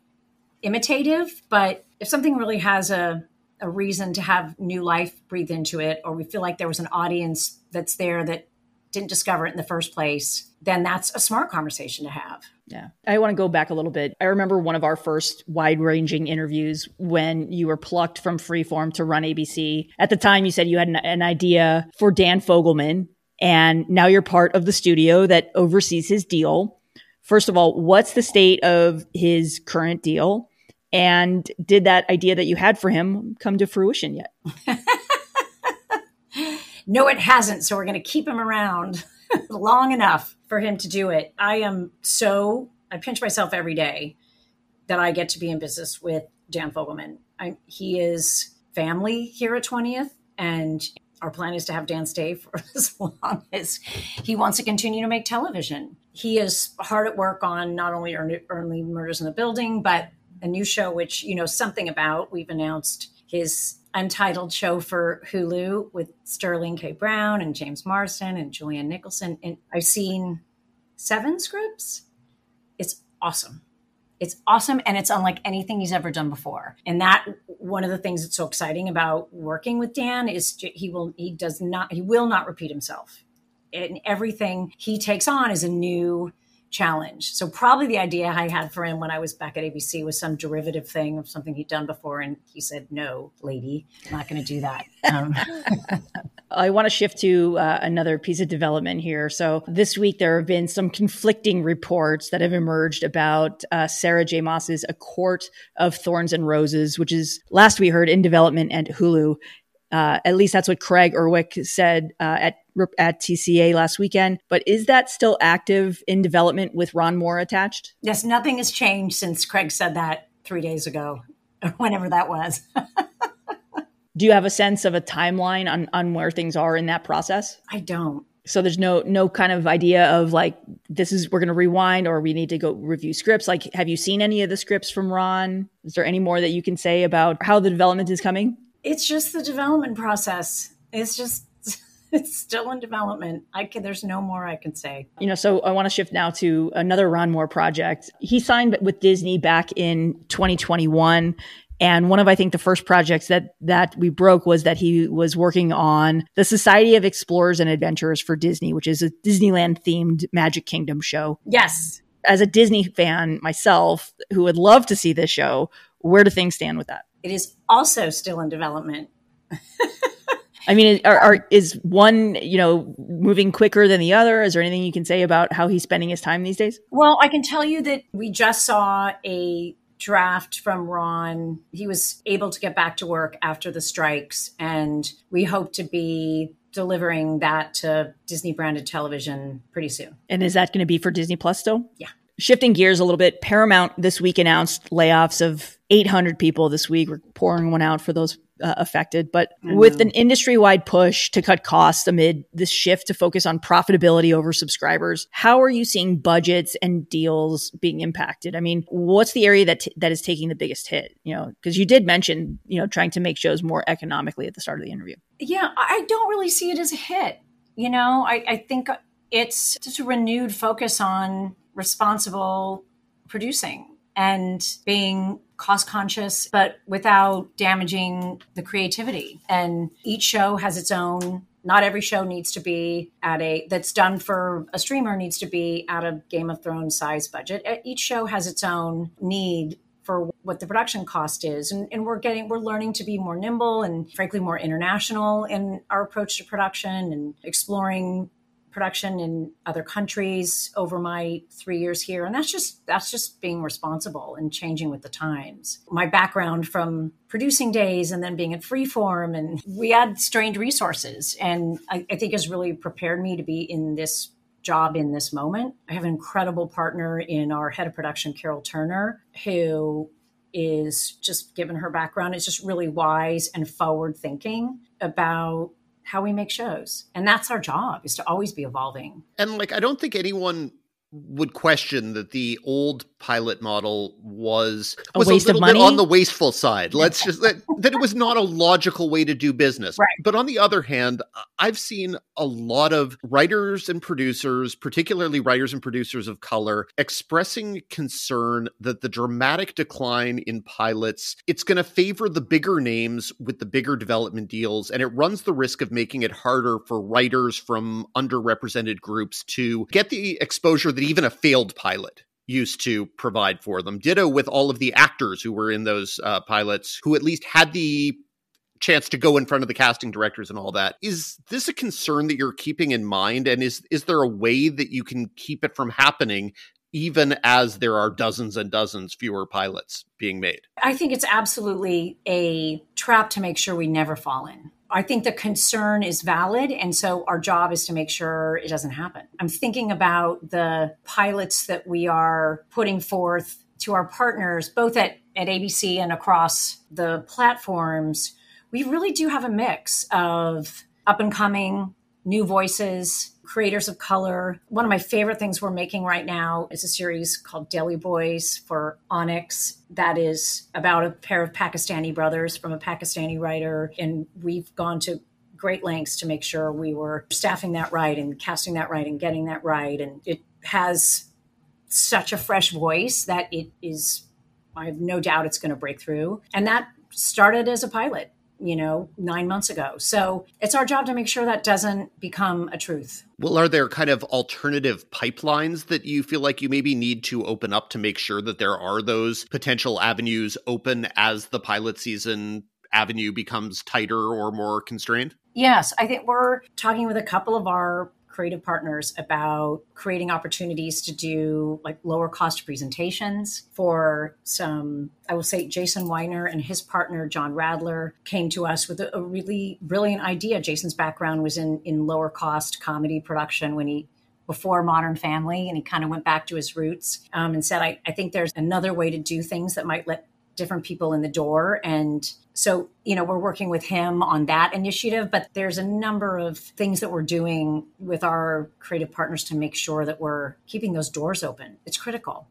imitative. But if something really has a a reason to have new life breathe into it, or we feel like there was an audience that's there that didn't discover it in the first place, then that's a smart conversation to have. Yeah. I want to go back a little bit. I remember one of our first wide ranging interviews when you were plucked from Freeform to run ABC. At the time, you said you had an, an idea for Dan Fogelman, and now you're part of the studio that oversees his deal. First of all, what's the state of his current deal? And did that idea that you had for him come to fruition yet? no, it hasn't. So we're going to keep him around long enough for him to do it. I am so I pinch myself every day that I get to be in business with Dan Fogelman. I, he is family here at 20th, and our plan is to have Dan stay for as long as he wants to continue to make television. He is hard at work on not only Early Murders in the Building, but a new show, which you know something about. We've announced his untitled show for Hulu with Sterling K. Brown and James Marsden and Julianne Nicholson. And I've seen seven scripts. It's awesome. It's awesome and it's unlike anything he's ever done before. And that one of the things that's so exciting about working with Dan is he will he does not he will not repeat himself. And everything he takes on is a new challenge. So probably the idea I had for him when I was back at ABC was some derivative thing of something he'd done before, and he said, "No, lady, I'm not going to do that." Um. I want to shift to uh, another piece of development here. So this week there have been some conflicting reports that have emerged about uh, Sarah J. Maas's A Court of Thorns and Roses, which is last we heard in development at Hulu. Uh, at least that's what Craig Erwich said uh, at at TCA last weekend. But is that still active in development with Ron Moore attached? Yes, nothing has changed since Craig said that three days ago, or whenever that was. Do you have a sense of a timeline on on where things are in that process? I don't. So there's no no kind of idea of like this is we're going to rewind or we need to go review scripts. Like, have you seen any of the scripts from Ron? Is there any more that you can say about how the development is coming? It's just the development process. It's just it's still in development. I can, there's no more I can say. You know, so I want to shift now to another Ron Moore project. He signed with Disney back in 2021. And one of, I think, the first projects that, that we broke was that he was working on the Society of Explorers and Adventurers for Disney, which is a Disneyland themed Magic Kingdom show. Yes. As a Disney fan myself, who would love to see this show, where do things stand with that? It is also still in development. I mean, are, are, is one you know moving quicker than the other? Is there anything you can say about how he's spending his time these days? Well, I can tell you that we just saw a draft from Ron. He was able to get back to work after the strikes, and we hope to be delivering that to Disney branded television pretty soon. And is that going to be for Disney Plus still? Yeah. Shifting gears a little bit, Paramount this week announced layoffs of 800 people this week. We're pouring one out for those uh, affected, but with an industry wide push to cut costs amid this shift to focus on profitability over subscribers, how are you seeing budgets and deals being impacted? I mean, what's the area that t- that is taking the biggest hit? You know, because you did mention you know trying to make shows more economically at the start of the interview. Yeah, I don't really see it as a hit. You know, I, I think it's just a renewed focus on responsible producing and being cost conscious, but without damaging the creativity. And each show has its own not every show needs to be at a that's done for a streamer needs to be at a Game of Thrones size budget. Each show has its own need for what the production cost is. And, and, we're getting, we're learning to be more nimble and frankly more international in our approach to production and exploring production in other countries over my three years here. And that's just that's just being responsible and changing with the times. My background from producing days and then being at freeform and we had strained resources. And I, I think has really prepared me to be in this job in this moment. I have an incredible partner in our head of production carol turner who is just given her background is just really wise and forward thinking about how we make shows. And that's our job is to always be evolving. And like I don't think anyone would question that the old pilot model was a was waste a little of money? bit on the wasteful side. Let's just that, that it was not a logical way to do business. Right. But on the other hand, uh, I've seen a lot of writers and producers, particularly writers and producers of color, expressing concern that the dramatic decline in pilots, it's going to favor the bigger names with the bigger development deals and it runs the risk of making it harder for writers from underrepresented groups to get the exposure that even a failed pilot used to provide for them. Ditto with all of the actors who were in those uh, pilots who at least had the chance to go in front of the casting directors and all that. Is this a concern that you're keeping in mind and is is there a way that you can keep it from happening even as there are dozens and dozens fewer pilots being made? I think it's absolutely a trap to make sure we never fall in. I think the concern is valid. And so our job is to make sure it doesn't happen. I'm thinking about the pilots that we are putting forth to our partners, both at, at ABC and across the platforms. We really do have a mix of up and coming new voices, creators of color. One of my favorite things we're making right now is a series called Deli Boys for Onyx that is about a pair of Pakistani brothers from a Pakistani writer. And we've gone to great lengths to make sure we were staffing that right and casting that right and getting that right. And it has such a fresh voice that it is, I have no doubt it's going to break through. And that started as a pilot you know, nine months ago. So it's our job to make sure that doesn't become a truth. Well, are there kind of alternative pipelines that you feel like you maybe need to open up to make sure that there are those potential avenues open as the pilot season avenue becomes tighter or more constrained? Yes, I think we're talking with a couple of our creative partners about creating opportunities to do like lower cost presentations for some i will say Jason Winer and his partner Jon Radler came to us with a, really brilliant idea jason's background was in in lower cost comedy production when he before Modern Family, and he kind of went back to his roots um, and said, I, I, think there's another way to do things that might let different people in the door. And so, you know, we're working with him on that initiative, but there's a number of things that we're doing with our creative partners to make sure that we're keeping those doors open. It's critical.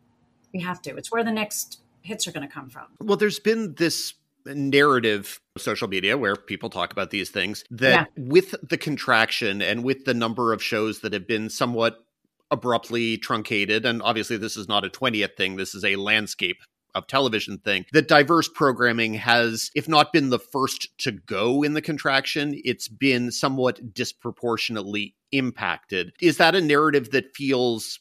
We have to. It's where the next hits are going to come from. Well, there's been this narrative social media where people talk about these things that yeah. with the contraction and with the number of shows that have been somewhat abruptly truncated and obviously this is not a 20th thing this is a landscape of television thing that diverse programming has if not been the first to go in the contraction it's been somewhat disproportionately impacted. Is that a narrative that feels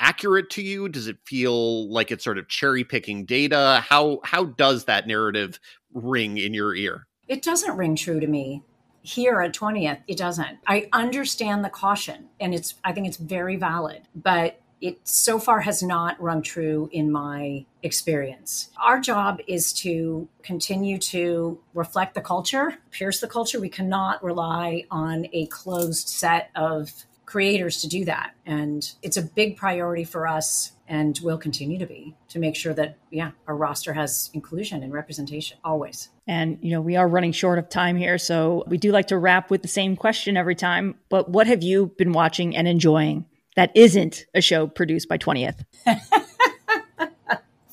accurate to you? Does it feel like it's sort of cherry picking data? How how does that narrative ring in your ear? It doesn't ring true to me. Here at 20th it doesn't. I understand the caution and it's i think it's very valid but it so far has not rung true in my experience. Our job is to continue to reflect the culture, pierce the culture. We cannot rely on a closed set of creators to do that. And it's a big priority for us and will continue to be to make sure that, yeah, our roster has inclusion and representation always. And, you know, we are running short of time here. So we do like to wrap with the same question every time. But what have you been watching and enjoying that isn't a show produced by 20th.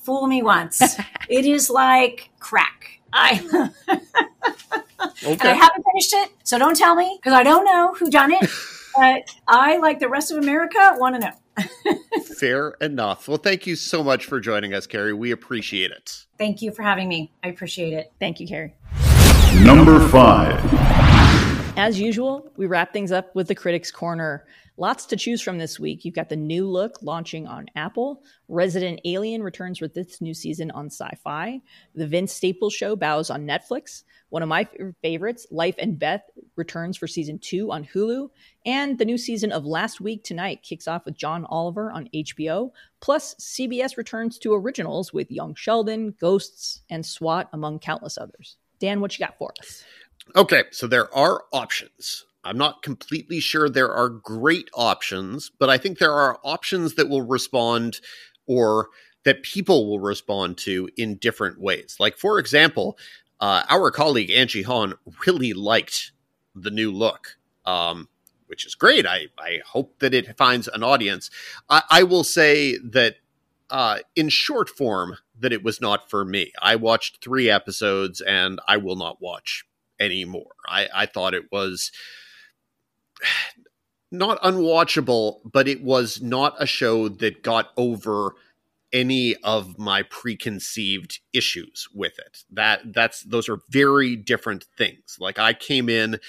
Fool me once. it is like crack. I okay. I haven't finished it, so don't tell me because I don't know who done it. But I, like the rest of America, want to know. Fair enough. Well, thank you so much for joining us, Karey. We appreciate it. Thank you for having me. I appreciate it. Thank you, Karey. Number five. As usual, we wrap things up with the Critics Corner. Lots to choose from this week. You've got the new look launching on Apple. Resident Alien returns with this new season on sci fi. The Vince Staples Show bows on Netflix. One of my favorites, Life and Beth, returns for season two on Hulu. And the new season of Last Week Tonight kicks off with John Oliver on HBO. Plus, CBS returns to originals with Young Sheldon, Ghosts, and SWAT, among countless others. Dan, what you got for us? Okay, so there are options I'm not completely sure there are great options, but I think there are options that will respond or that people will respond to in different ways. Like, for example, uh, our colleague Angie Han really liked the new look, um, which is great. I, I hope that it finds an audience. I, I will say that uh, in short form, that it was not for me. I watched three episodes and I will not watch anymore. I, I thought it was not unwatchable, but it was not a show that got over any of my preconceived issues with it. That that's those are very different things. Like I came in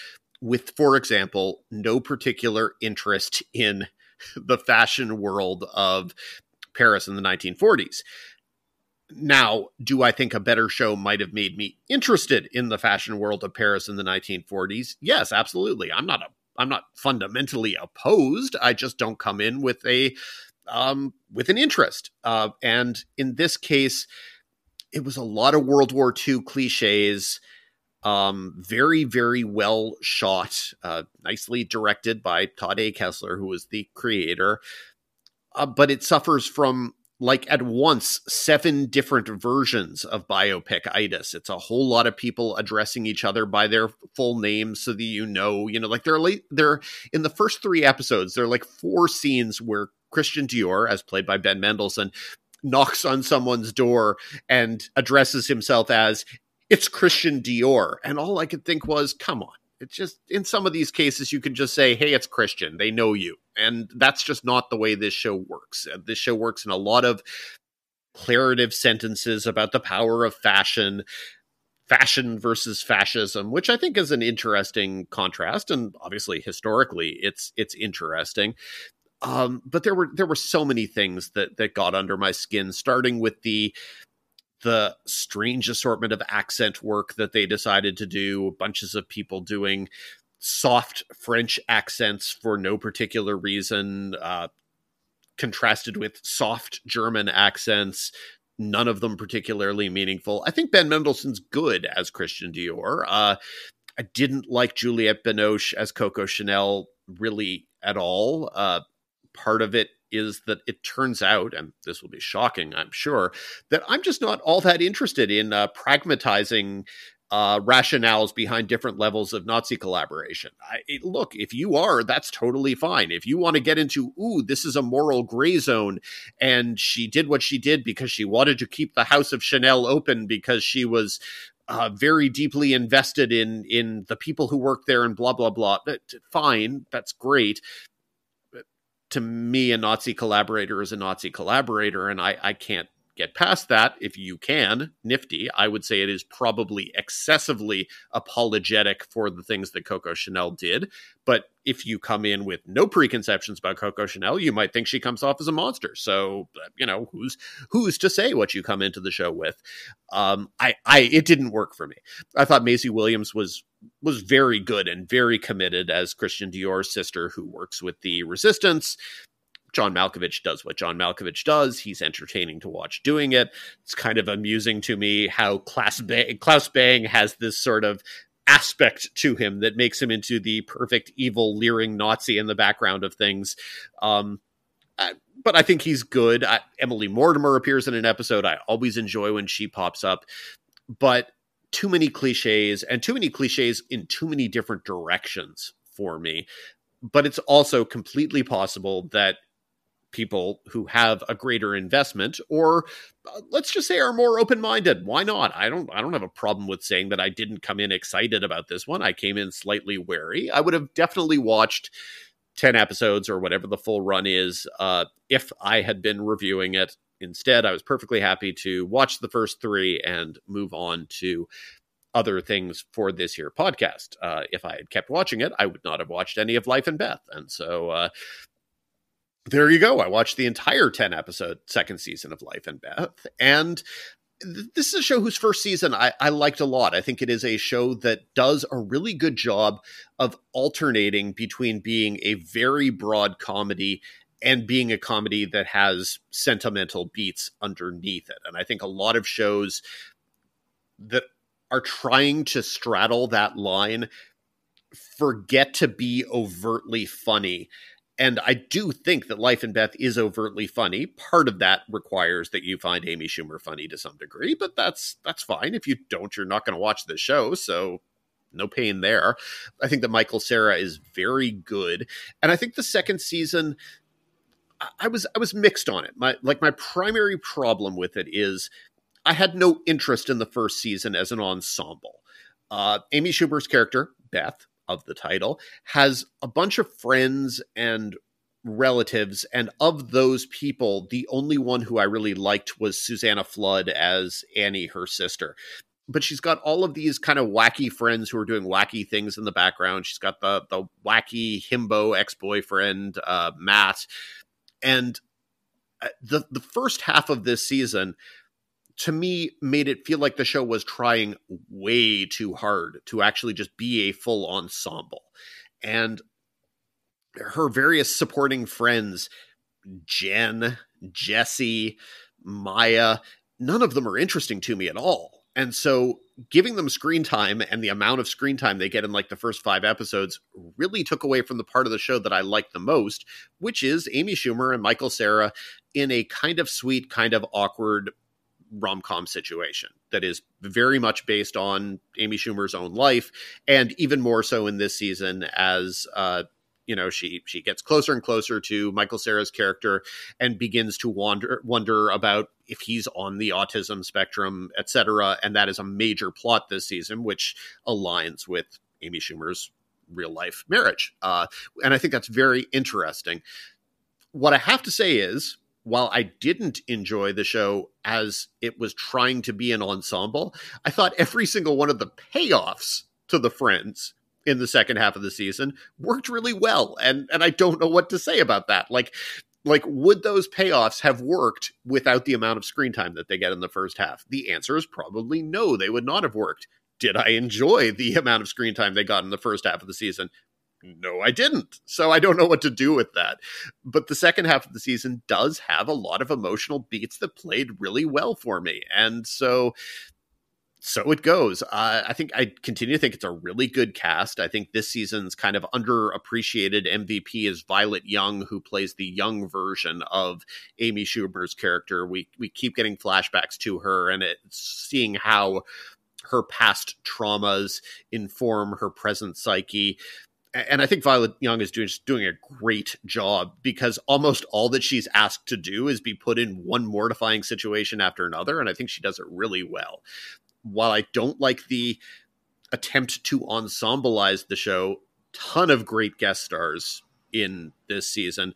with for example, no particular interest in the fashion world of Paris in the 1940s. Now, do I think a better show might have made me interested in the fashion world of Paris in the 1940s? Yes, absolutely. I'm not a I'm not fundamentally opposed. I just don't come in with a um, with an interest. Uh, and in this case, it was a lot of World War II cliches Um, very, very well shot, uh, nicely directed by Todd A. Kessler, who was the creator. Uh, but it suffers from like at once seven different versions of biopic itis. It's a whole lot of people addressing each other by their full names so that you know, you know, like they're late they're in the first three episodes, there are like four scenes where Christian Dior, as played by Ben Mendelsohn, knocks on someone's door and addresses himself as it's Christian Dior. And all I could think was, come on. It's just in some of these cases, you can just say, hey, it's Christian. They know you. And that's just not the way this show works. Uh, this show works in a lot of declarative sentences about the power of fashion, fashion versus fascism, which I think is an interesting contrast. And obviously, historically, it's it's interesting. Um, but there were there were so many things that that got under my skin, starting with the the strange assortment of accent work that they decided to do, bunches of people doing soft French accents for no particular reason, uh, contrasted with soft German accents, none of them particularly meaningful. I think Ben Mendelsohn's good as Christian Dior. Uh, I didn't like Juliette Binoche as Coco Chanel really at all. Uh, part of it is that it turns out, and this will be shocking, I'm sure, that I'm just not all that interested in uh, pragmatizing uh, rationales behind different levels of Nazi collaboration. I, it, look, if you are, that's totally fine. If you want to get into, ooh, this is a moral gray zone, and she did what she did because she wanted to keep the House of Chanel open because she was uh, very deeply invested in in the people who work there and blah blah blah. Fine, that's great to me, a Nazi collaborator is a Nazi collaborator, and I, I can't get past that if you can nifty i would say it is probably excessively apologetic for the things that coco chanel did. But if you come in with no preconceptions about coco chanel you might think she comes off as a monster. So you know who's who's to say what you come into the show with? Um i i it didn't work for me. I thought maisie williams was was very good and very committed as christian dior's sister who works with the resistance John Malkovich does what John Malkovich does. He's entertaining to watch doing it. It's kind of amusing to me how Claes Bang, Claes Bang has this sort of aspect to him that makes him into the perfect evil leering Nazi in the background of things. Um, I, but I think he's good. I, Emily Mortimer appears in an episode. I always enjoy when she pops up, but too many cliches and too many cliches in too many different directions for me. But it's also completely possible that people who have a greater investment or uh, let's just say are more open-minded. Why not? I don't i don't have a problem with saying that i didn't come in excited about this one. I came in slightly wary. I would have definitely watched 10 episodes or whatever the full run is uh, if i had been reviewing it. Instead i was perfectly happy to watch the first three and move on to other things for this here podcast. Uh, if I had kept watching it, I would not have watched any of Life and Beth. And so uh, there you go. I watched the entire 10 episode second season of Life and Beth. And this is a show whose first season I, I, liked a lot. I think it is a show that does a really good job of alternating between being a very broad comedy and being a comedy that has sentimental beats underneath it. And I think a lot of shows that are trying to straddle that line forget to be overtly funny and I do think that Life and Beth is overtly funny. Part of that requires that you find Amy Schumer funny to some degree, but that's that's fine. If you don't, you're not going to watch the show, so no pain there. I think that Michael Cera is very good, and I think the second season I was I was mixed on it. My like my primary problem with it is I had no interest in the first season as an ensemble. Uh, Amy Schumer's character Beth of the title, has a bunch of friends and relatives. And of those people, the only one who I really liked was Susannah Flood as Annie, her sister. But she's got all of these kind of wacky friends who are doing wacky things in the background. She's got the the wacky himbo ex boyfriend uh, Matt, and uh, the the first half of this season to me made it feel like the show was trying way too hard to actually just be a full ensemble. And her various supporting friends, Jen, Jesse, Maya, none of them are interesting to me at all. And so giving them screen time and the amount of screen time they get in like the first five episodes really took away from the part of the show that I like the most, which is Amy Schumer and Michael Cera in a kind of sweet, kind of awkward rom com situation that is very much based on Amy Schumer's own life, and even more so in this season as uh, you know she she gets closer and closer to Michael Cera's character and begins to wonder wonder about if he's on the autism spectrum, etc. And that is a major plot this season, which aligns with Amy Schumer's real life marriage, uh, and I think that's very interesting. What I have to say is while I didn't enjoy the show as it was trying to be an ensemble, I thought every single one of the payoffs to the friends in the second half of the season worked really well. And and I don't know what to say about that. Like like would those payoffs have worked without the amount of screen time that they get in the first half? The answer is probably no, they would not have worked. Did I enjoy the amount of screen time they got in the first half of the season? No, I didn't. So I don't know what to do with that. But the second half of the season does have a lot of emotional beats that played really well for me. And so so it goes. Uh, I think I continue to think it's a really good cast. I think this season's kind of underappreciated MVP is Violet Young, who plays the young version of Amy Schumer's character. We we keep getting flashbacks to her, and it's seeing how her past traumas inform her present psyche and I think Violet Young is doing doing a great job because almost all that she's asked to do is be put in one mortifying situation after another, and I think she does it really well. While I don't like the attempt to ensemblize the show, ton of great guest stars in this season.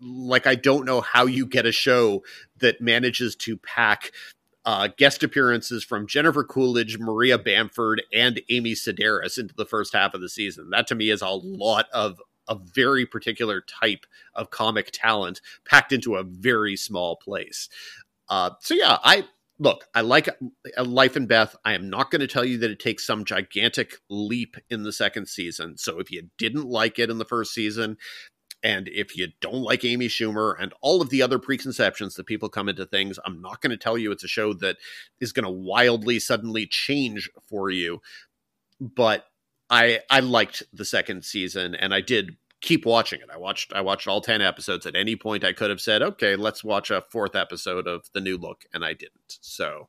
Like I don't know how you get a show that manages to pack uh, guest appearances from Jennifer Coolidge, Maria Bamford, and Amy Sedaris into the first half of the season. That to me is a lot of a very particular type of comic talent packed into a very small place. Uh, so yeah, I look, I like Life and Beth. I am not going to tell you that it takes some gigantic leap in the second season. So if you didn't like it in the first season, and if you don't like Amy Schumer and all of the other preconceptions that people come into things, I'm not going to tell you it's a show that is going to wildly suddenly change for you. But I I liked the second season and I did keep watching it. I watched I watched all 10 episodes. At any point I could have said, "Okay, let's watch a fourth episode of The New Look," and I didn't. So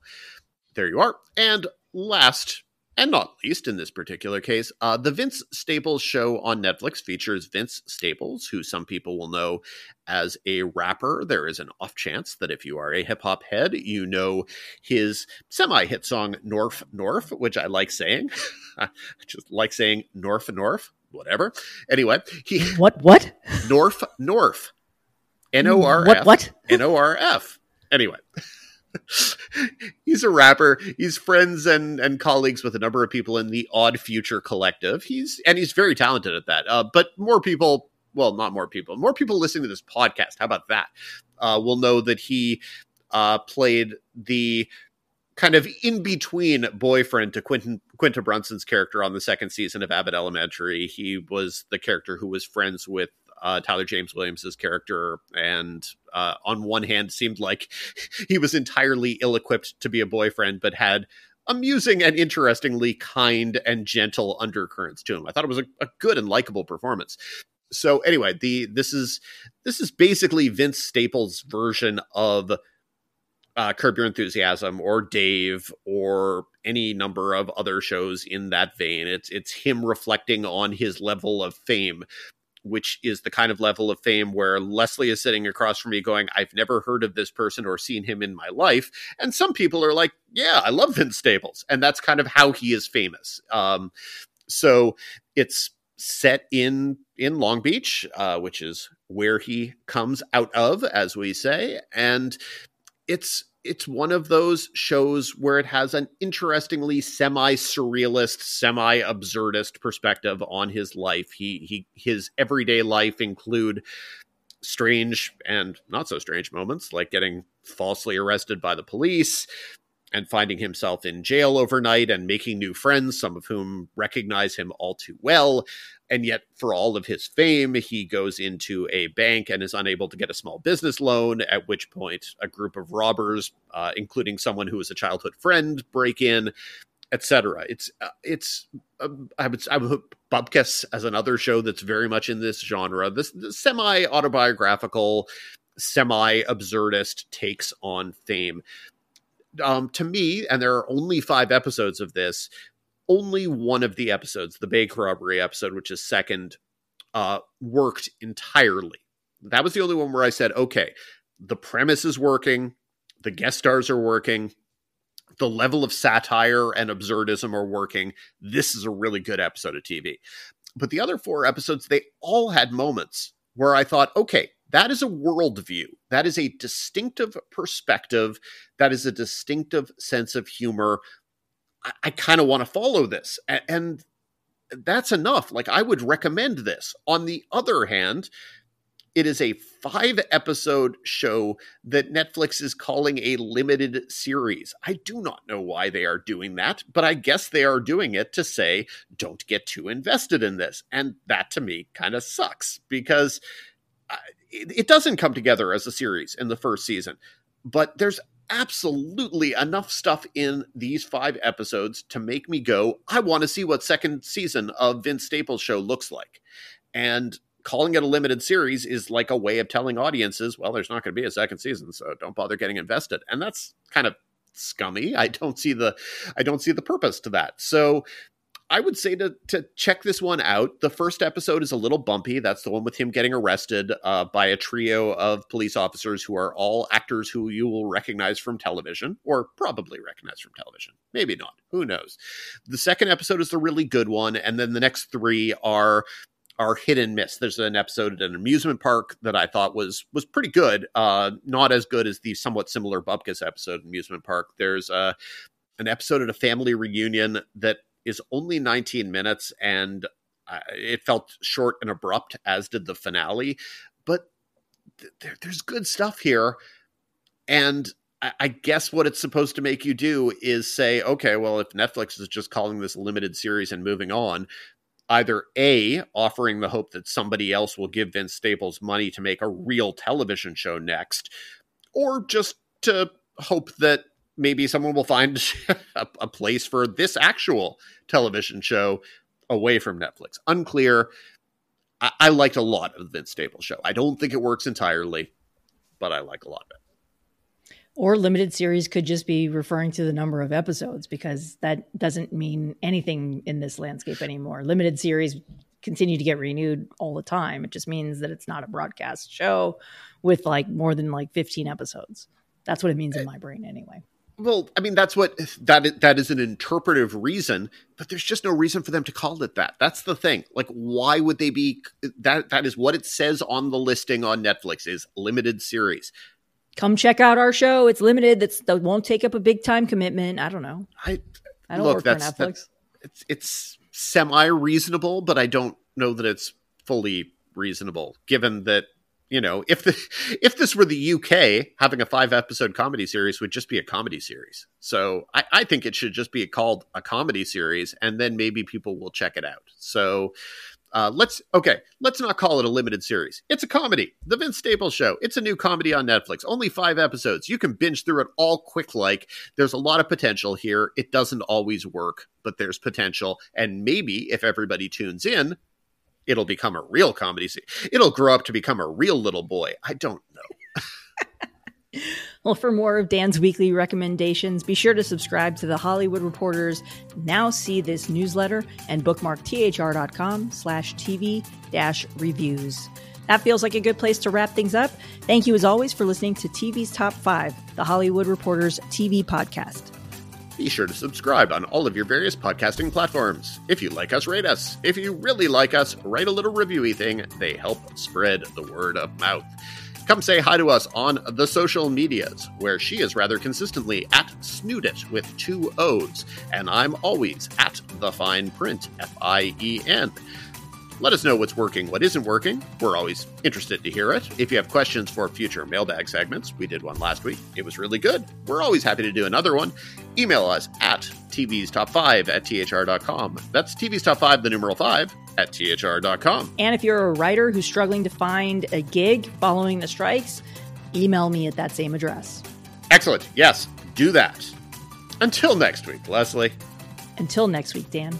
there you are. And last and not least in this particular case, uh, the Vince Staples show on Netflix features Vince Staples, who some people will know as a rapper. There is an off chance that if you are a hip hop head, you know his semi hit song Norf Norf, which I like saying. I just like saying Norf Norf, whatever. Anyway, he. What, what? Norf Norf. N O R F. What? N O R F. Anyway. he's a rapper. He's friends and and colleagues with a number of people in the Odd Future Collective. He's and he's very talented at that. Uh, but more people, well, not more people, more people listening to this podcast. How about that? Uh, will know that he uh, played the kind of in between boyfriend to Quentin Quinta Brunson's character on the second season of Abbott Elementary. He was the character who was friends with uh, Tyler James Williams's character, and uh, on one hand seemed like he was entirely ill-equipped to be a boyfriend, but had amusing and interestingly kind and gentle undercurrents to him. I thought it was a, a good and likable performance. So anyway, the this is this is basically Vince Staples' version of uh, Curb Your Enthusiasm or Dave or any number of other shows in that vein. It's it's him reflecting on his level of fame, which is the kind of level of fame where Lesley is sitting across from me going, I've never heard of this person or seen him in my life. And some people are like, yeah, I love Vince Staples. And that's kind of how he is famous. Um, so it's set in in Long Beach, uh, which is where he comes out of, as we say. And it's it's one of those shows where it has an interestingly semi-surrealist, semi-absurdist perspective on his life. He he his everyday life include strange and not so strange moments like getting falsely arrested by the police, and finding himself in jail overnight and making new friends, some of whom recognize him all too well. And yet, for all of his fame, he goes into a bank and is unable to get a small business loan, at which point a group of robbers, uh, including someone who is a childhood friend, break in etc. It's uh, it's uh, I would I would Bupkis as another show that's very much in this genre. This, this semi autobiographical, semi absurdist takes on fame. Um, to me, and there are only five episodes of this. Only one of the episodes, the Bay robbery episode, which is second, uh, worked entirely. That was the only one where I said, okay, the premise is working, the guest stars are working, the level of satire and absurdism are working. This is a really good episode of TV. But the other four episodes, they all had moments where I thought, okay, that is a worldview. That is a distinctive perspective. That is a distinctive sense of humor. I, I kind of want to follow this. And, and that's enough. Like, I would recommend this. On the other hand, it is a five episode show that Netflix is calling a limited series. I do not know why they are doing that, but I guess they are doing it to say, don't get too invested in this. And that to me kind of sucks because it doesn't come together as a series in the first season. But there's absolutely enough stuff in these five episodes to make me go, I want to see what second season of Vince Staples show looks like. And calling it a limited series is like a way of telling audiences, well, there's not going to be a second season, so don't bother getting invested. And that's kind of scummy. I don't see the I don't see the purpose to that. So I would say to to check this one out. The first episode is a little bumpy. That's the one with him getting arrested uh, by a trio of police officers who are all actors who you will recognize from television, or probably recognize from television. Maybe not. Who knows? The second episode is the really good one, and then the next three are are hit and miss. There's an episode at an amusement park that I thought was was pretty good. Uh, not as good as the somewhat similar Bupkis episode amusement park. There's uh, an episode at a family reunion that is only 19 minutes and uh, it felt short and abrupt, as did the finale. But th- there, there's good stuff here, and I guess what it's supposed to make you do is say, okay, well, if Netflix is just calling this a limited series and moving on, either A, offering the hope that somebody else will give Vince Staples money to make a real television show next, or just to hope that maybe someone will find a, a, place for this actual television show away from Netflix. Unclear. I, I liked a lot of the Vince Staples show. I don't think it works entirely, but I like a lot of it. Or limited series could just be referring to the number of episodes because that doesn't mean anything in this landscape anymore. Limited series continue to get renewed all the time. It just means that it's not a broadcast show with like more than like 15 episodes. That's what it means in eh, my brain anyway. Well, I mean that's what that that is an interpretive reason, but there's just no reason for them to call it that. That's the thing. Like why would they be that that is what it says on the listing on Netflix is limited series come check out our show. It's limited. That's that won't take up a big time commitment. I don't know. I I don't look, work for Netflix. It's it's semi reasonable, but I don't know that it's fully reasonable given that you know if the if this were the uk having a five episode comedy series would just be a comedy series so I, I think it should just be called a comedy series and then maybe people will check it out so uh, let's okay. Let's not call it a limited series. It's a comedy. The Vince Staples Show. It's a new comedy on Netflix. Only five episodes. You can binge through it all quick. Like there's a lot of potential here. It doesn't always work, but there's potential. And maybe if everybody tunes in, it'll become a real comedy. It'll grow up to become a real little boy. I don't know. Well, for more of Dan's weekly recommendations, be sure to subscribe to the Hollywood Reporters Now See This newsletter and bookmark thr.com slash TV dash reviews. That feels like a good place to wrap things up. Thank you as always for listening to TV's Top 5, the Hollywood Reporters TV podcast. Be sure to subscribe on all of your various podcasting platforms. If you like us, rate us. If you really like us, write a little reviewy thing. They help spread the word of mouth. Come say hi to us on the social medias, where she is rather consistently at Snoodit with two O's, and I'm always at the Fien Print, F I E N. Let us know what's working, what isn't working. We're always interested to hear it. If you have questions for future mailbag segments, we did one last week. It was really good. We're always happy to do another one. Email us at TV's Top 5 at THR.com. That's TV's Top 5, the numeral 5, at THR.com. And if you're a writer who's struggling to find a gig following the strikes, email me at that same address. Excellent. Yes, do that. Until next week, Lesley. Until next week, Dan.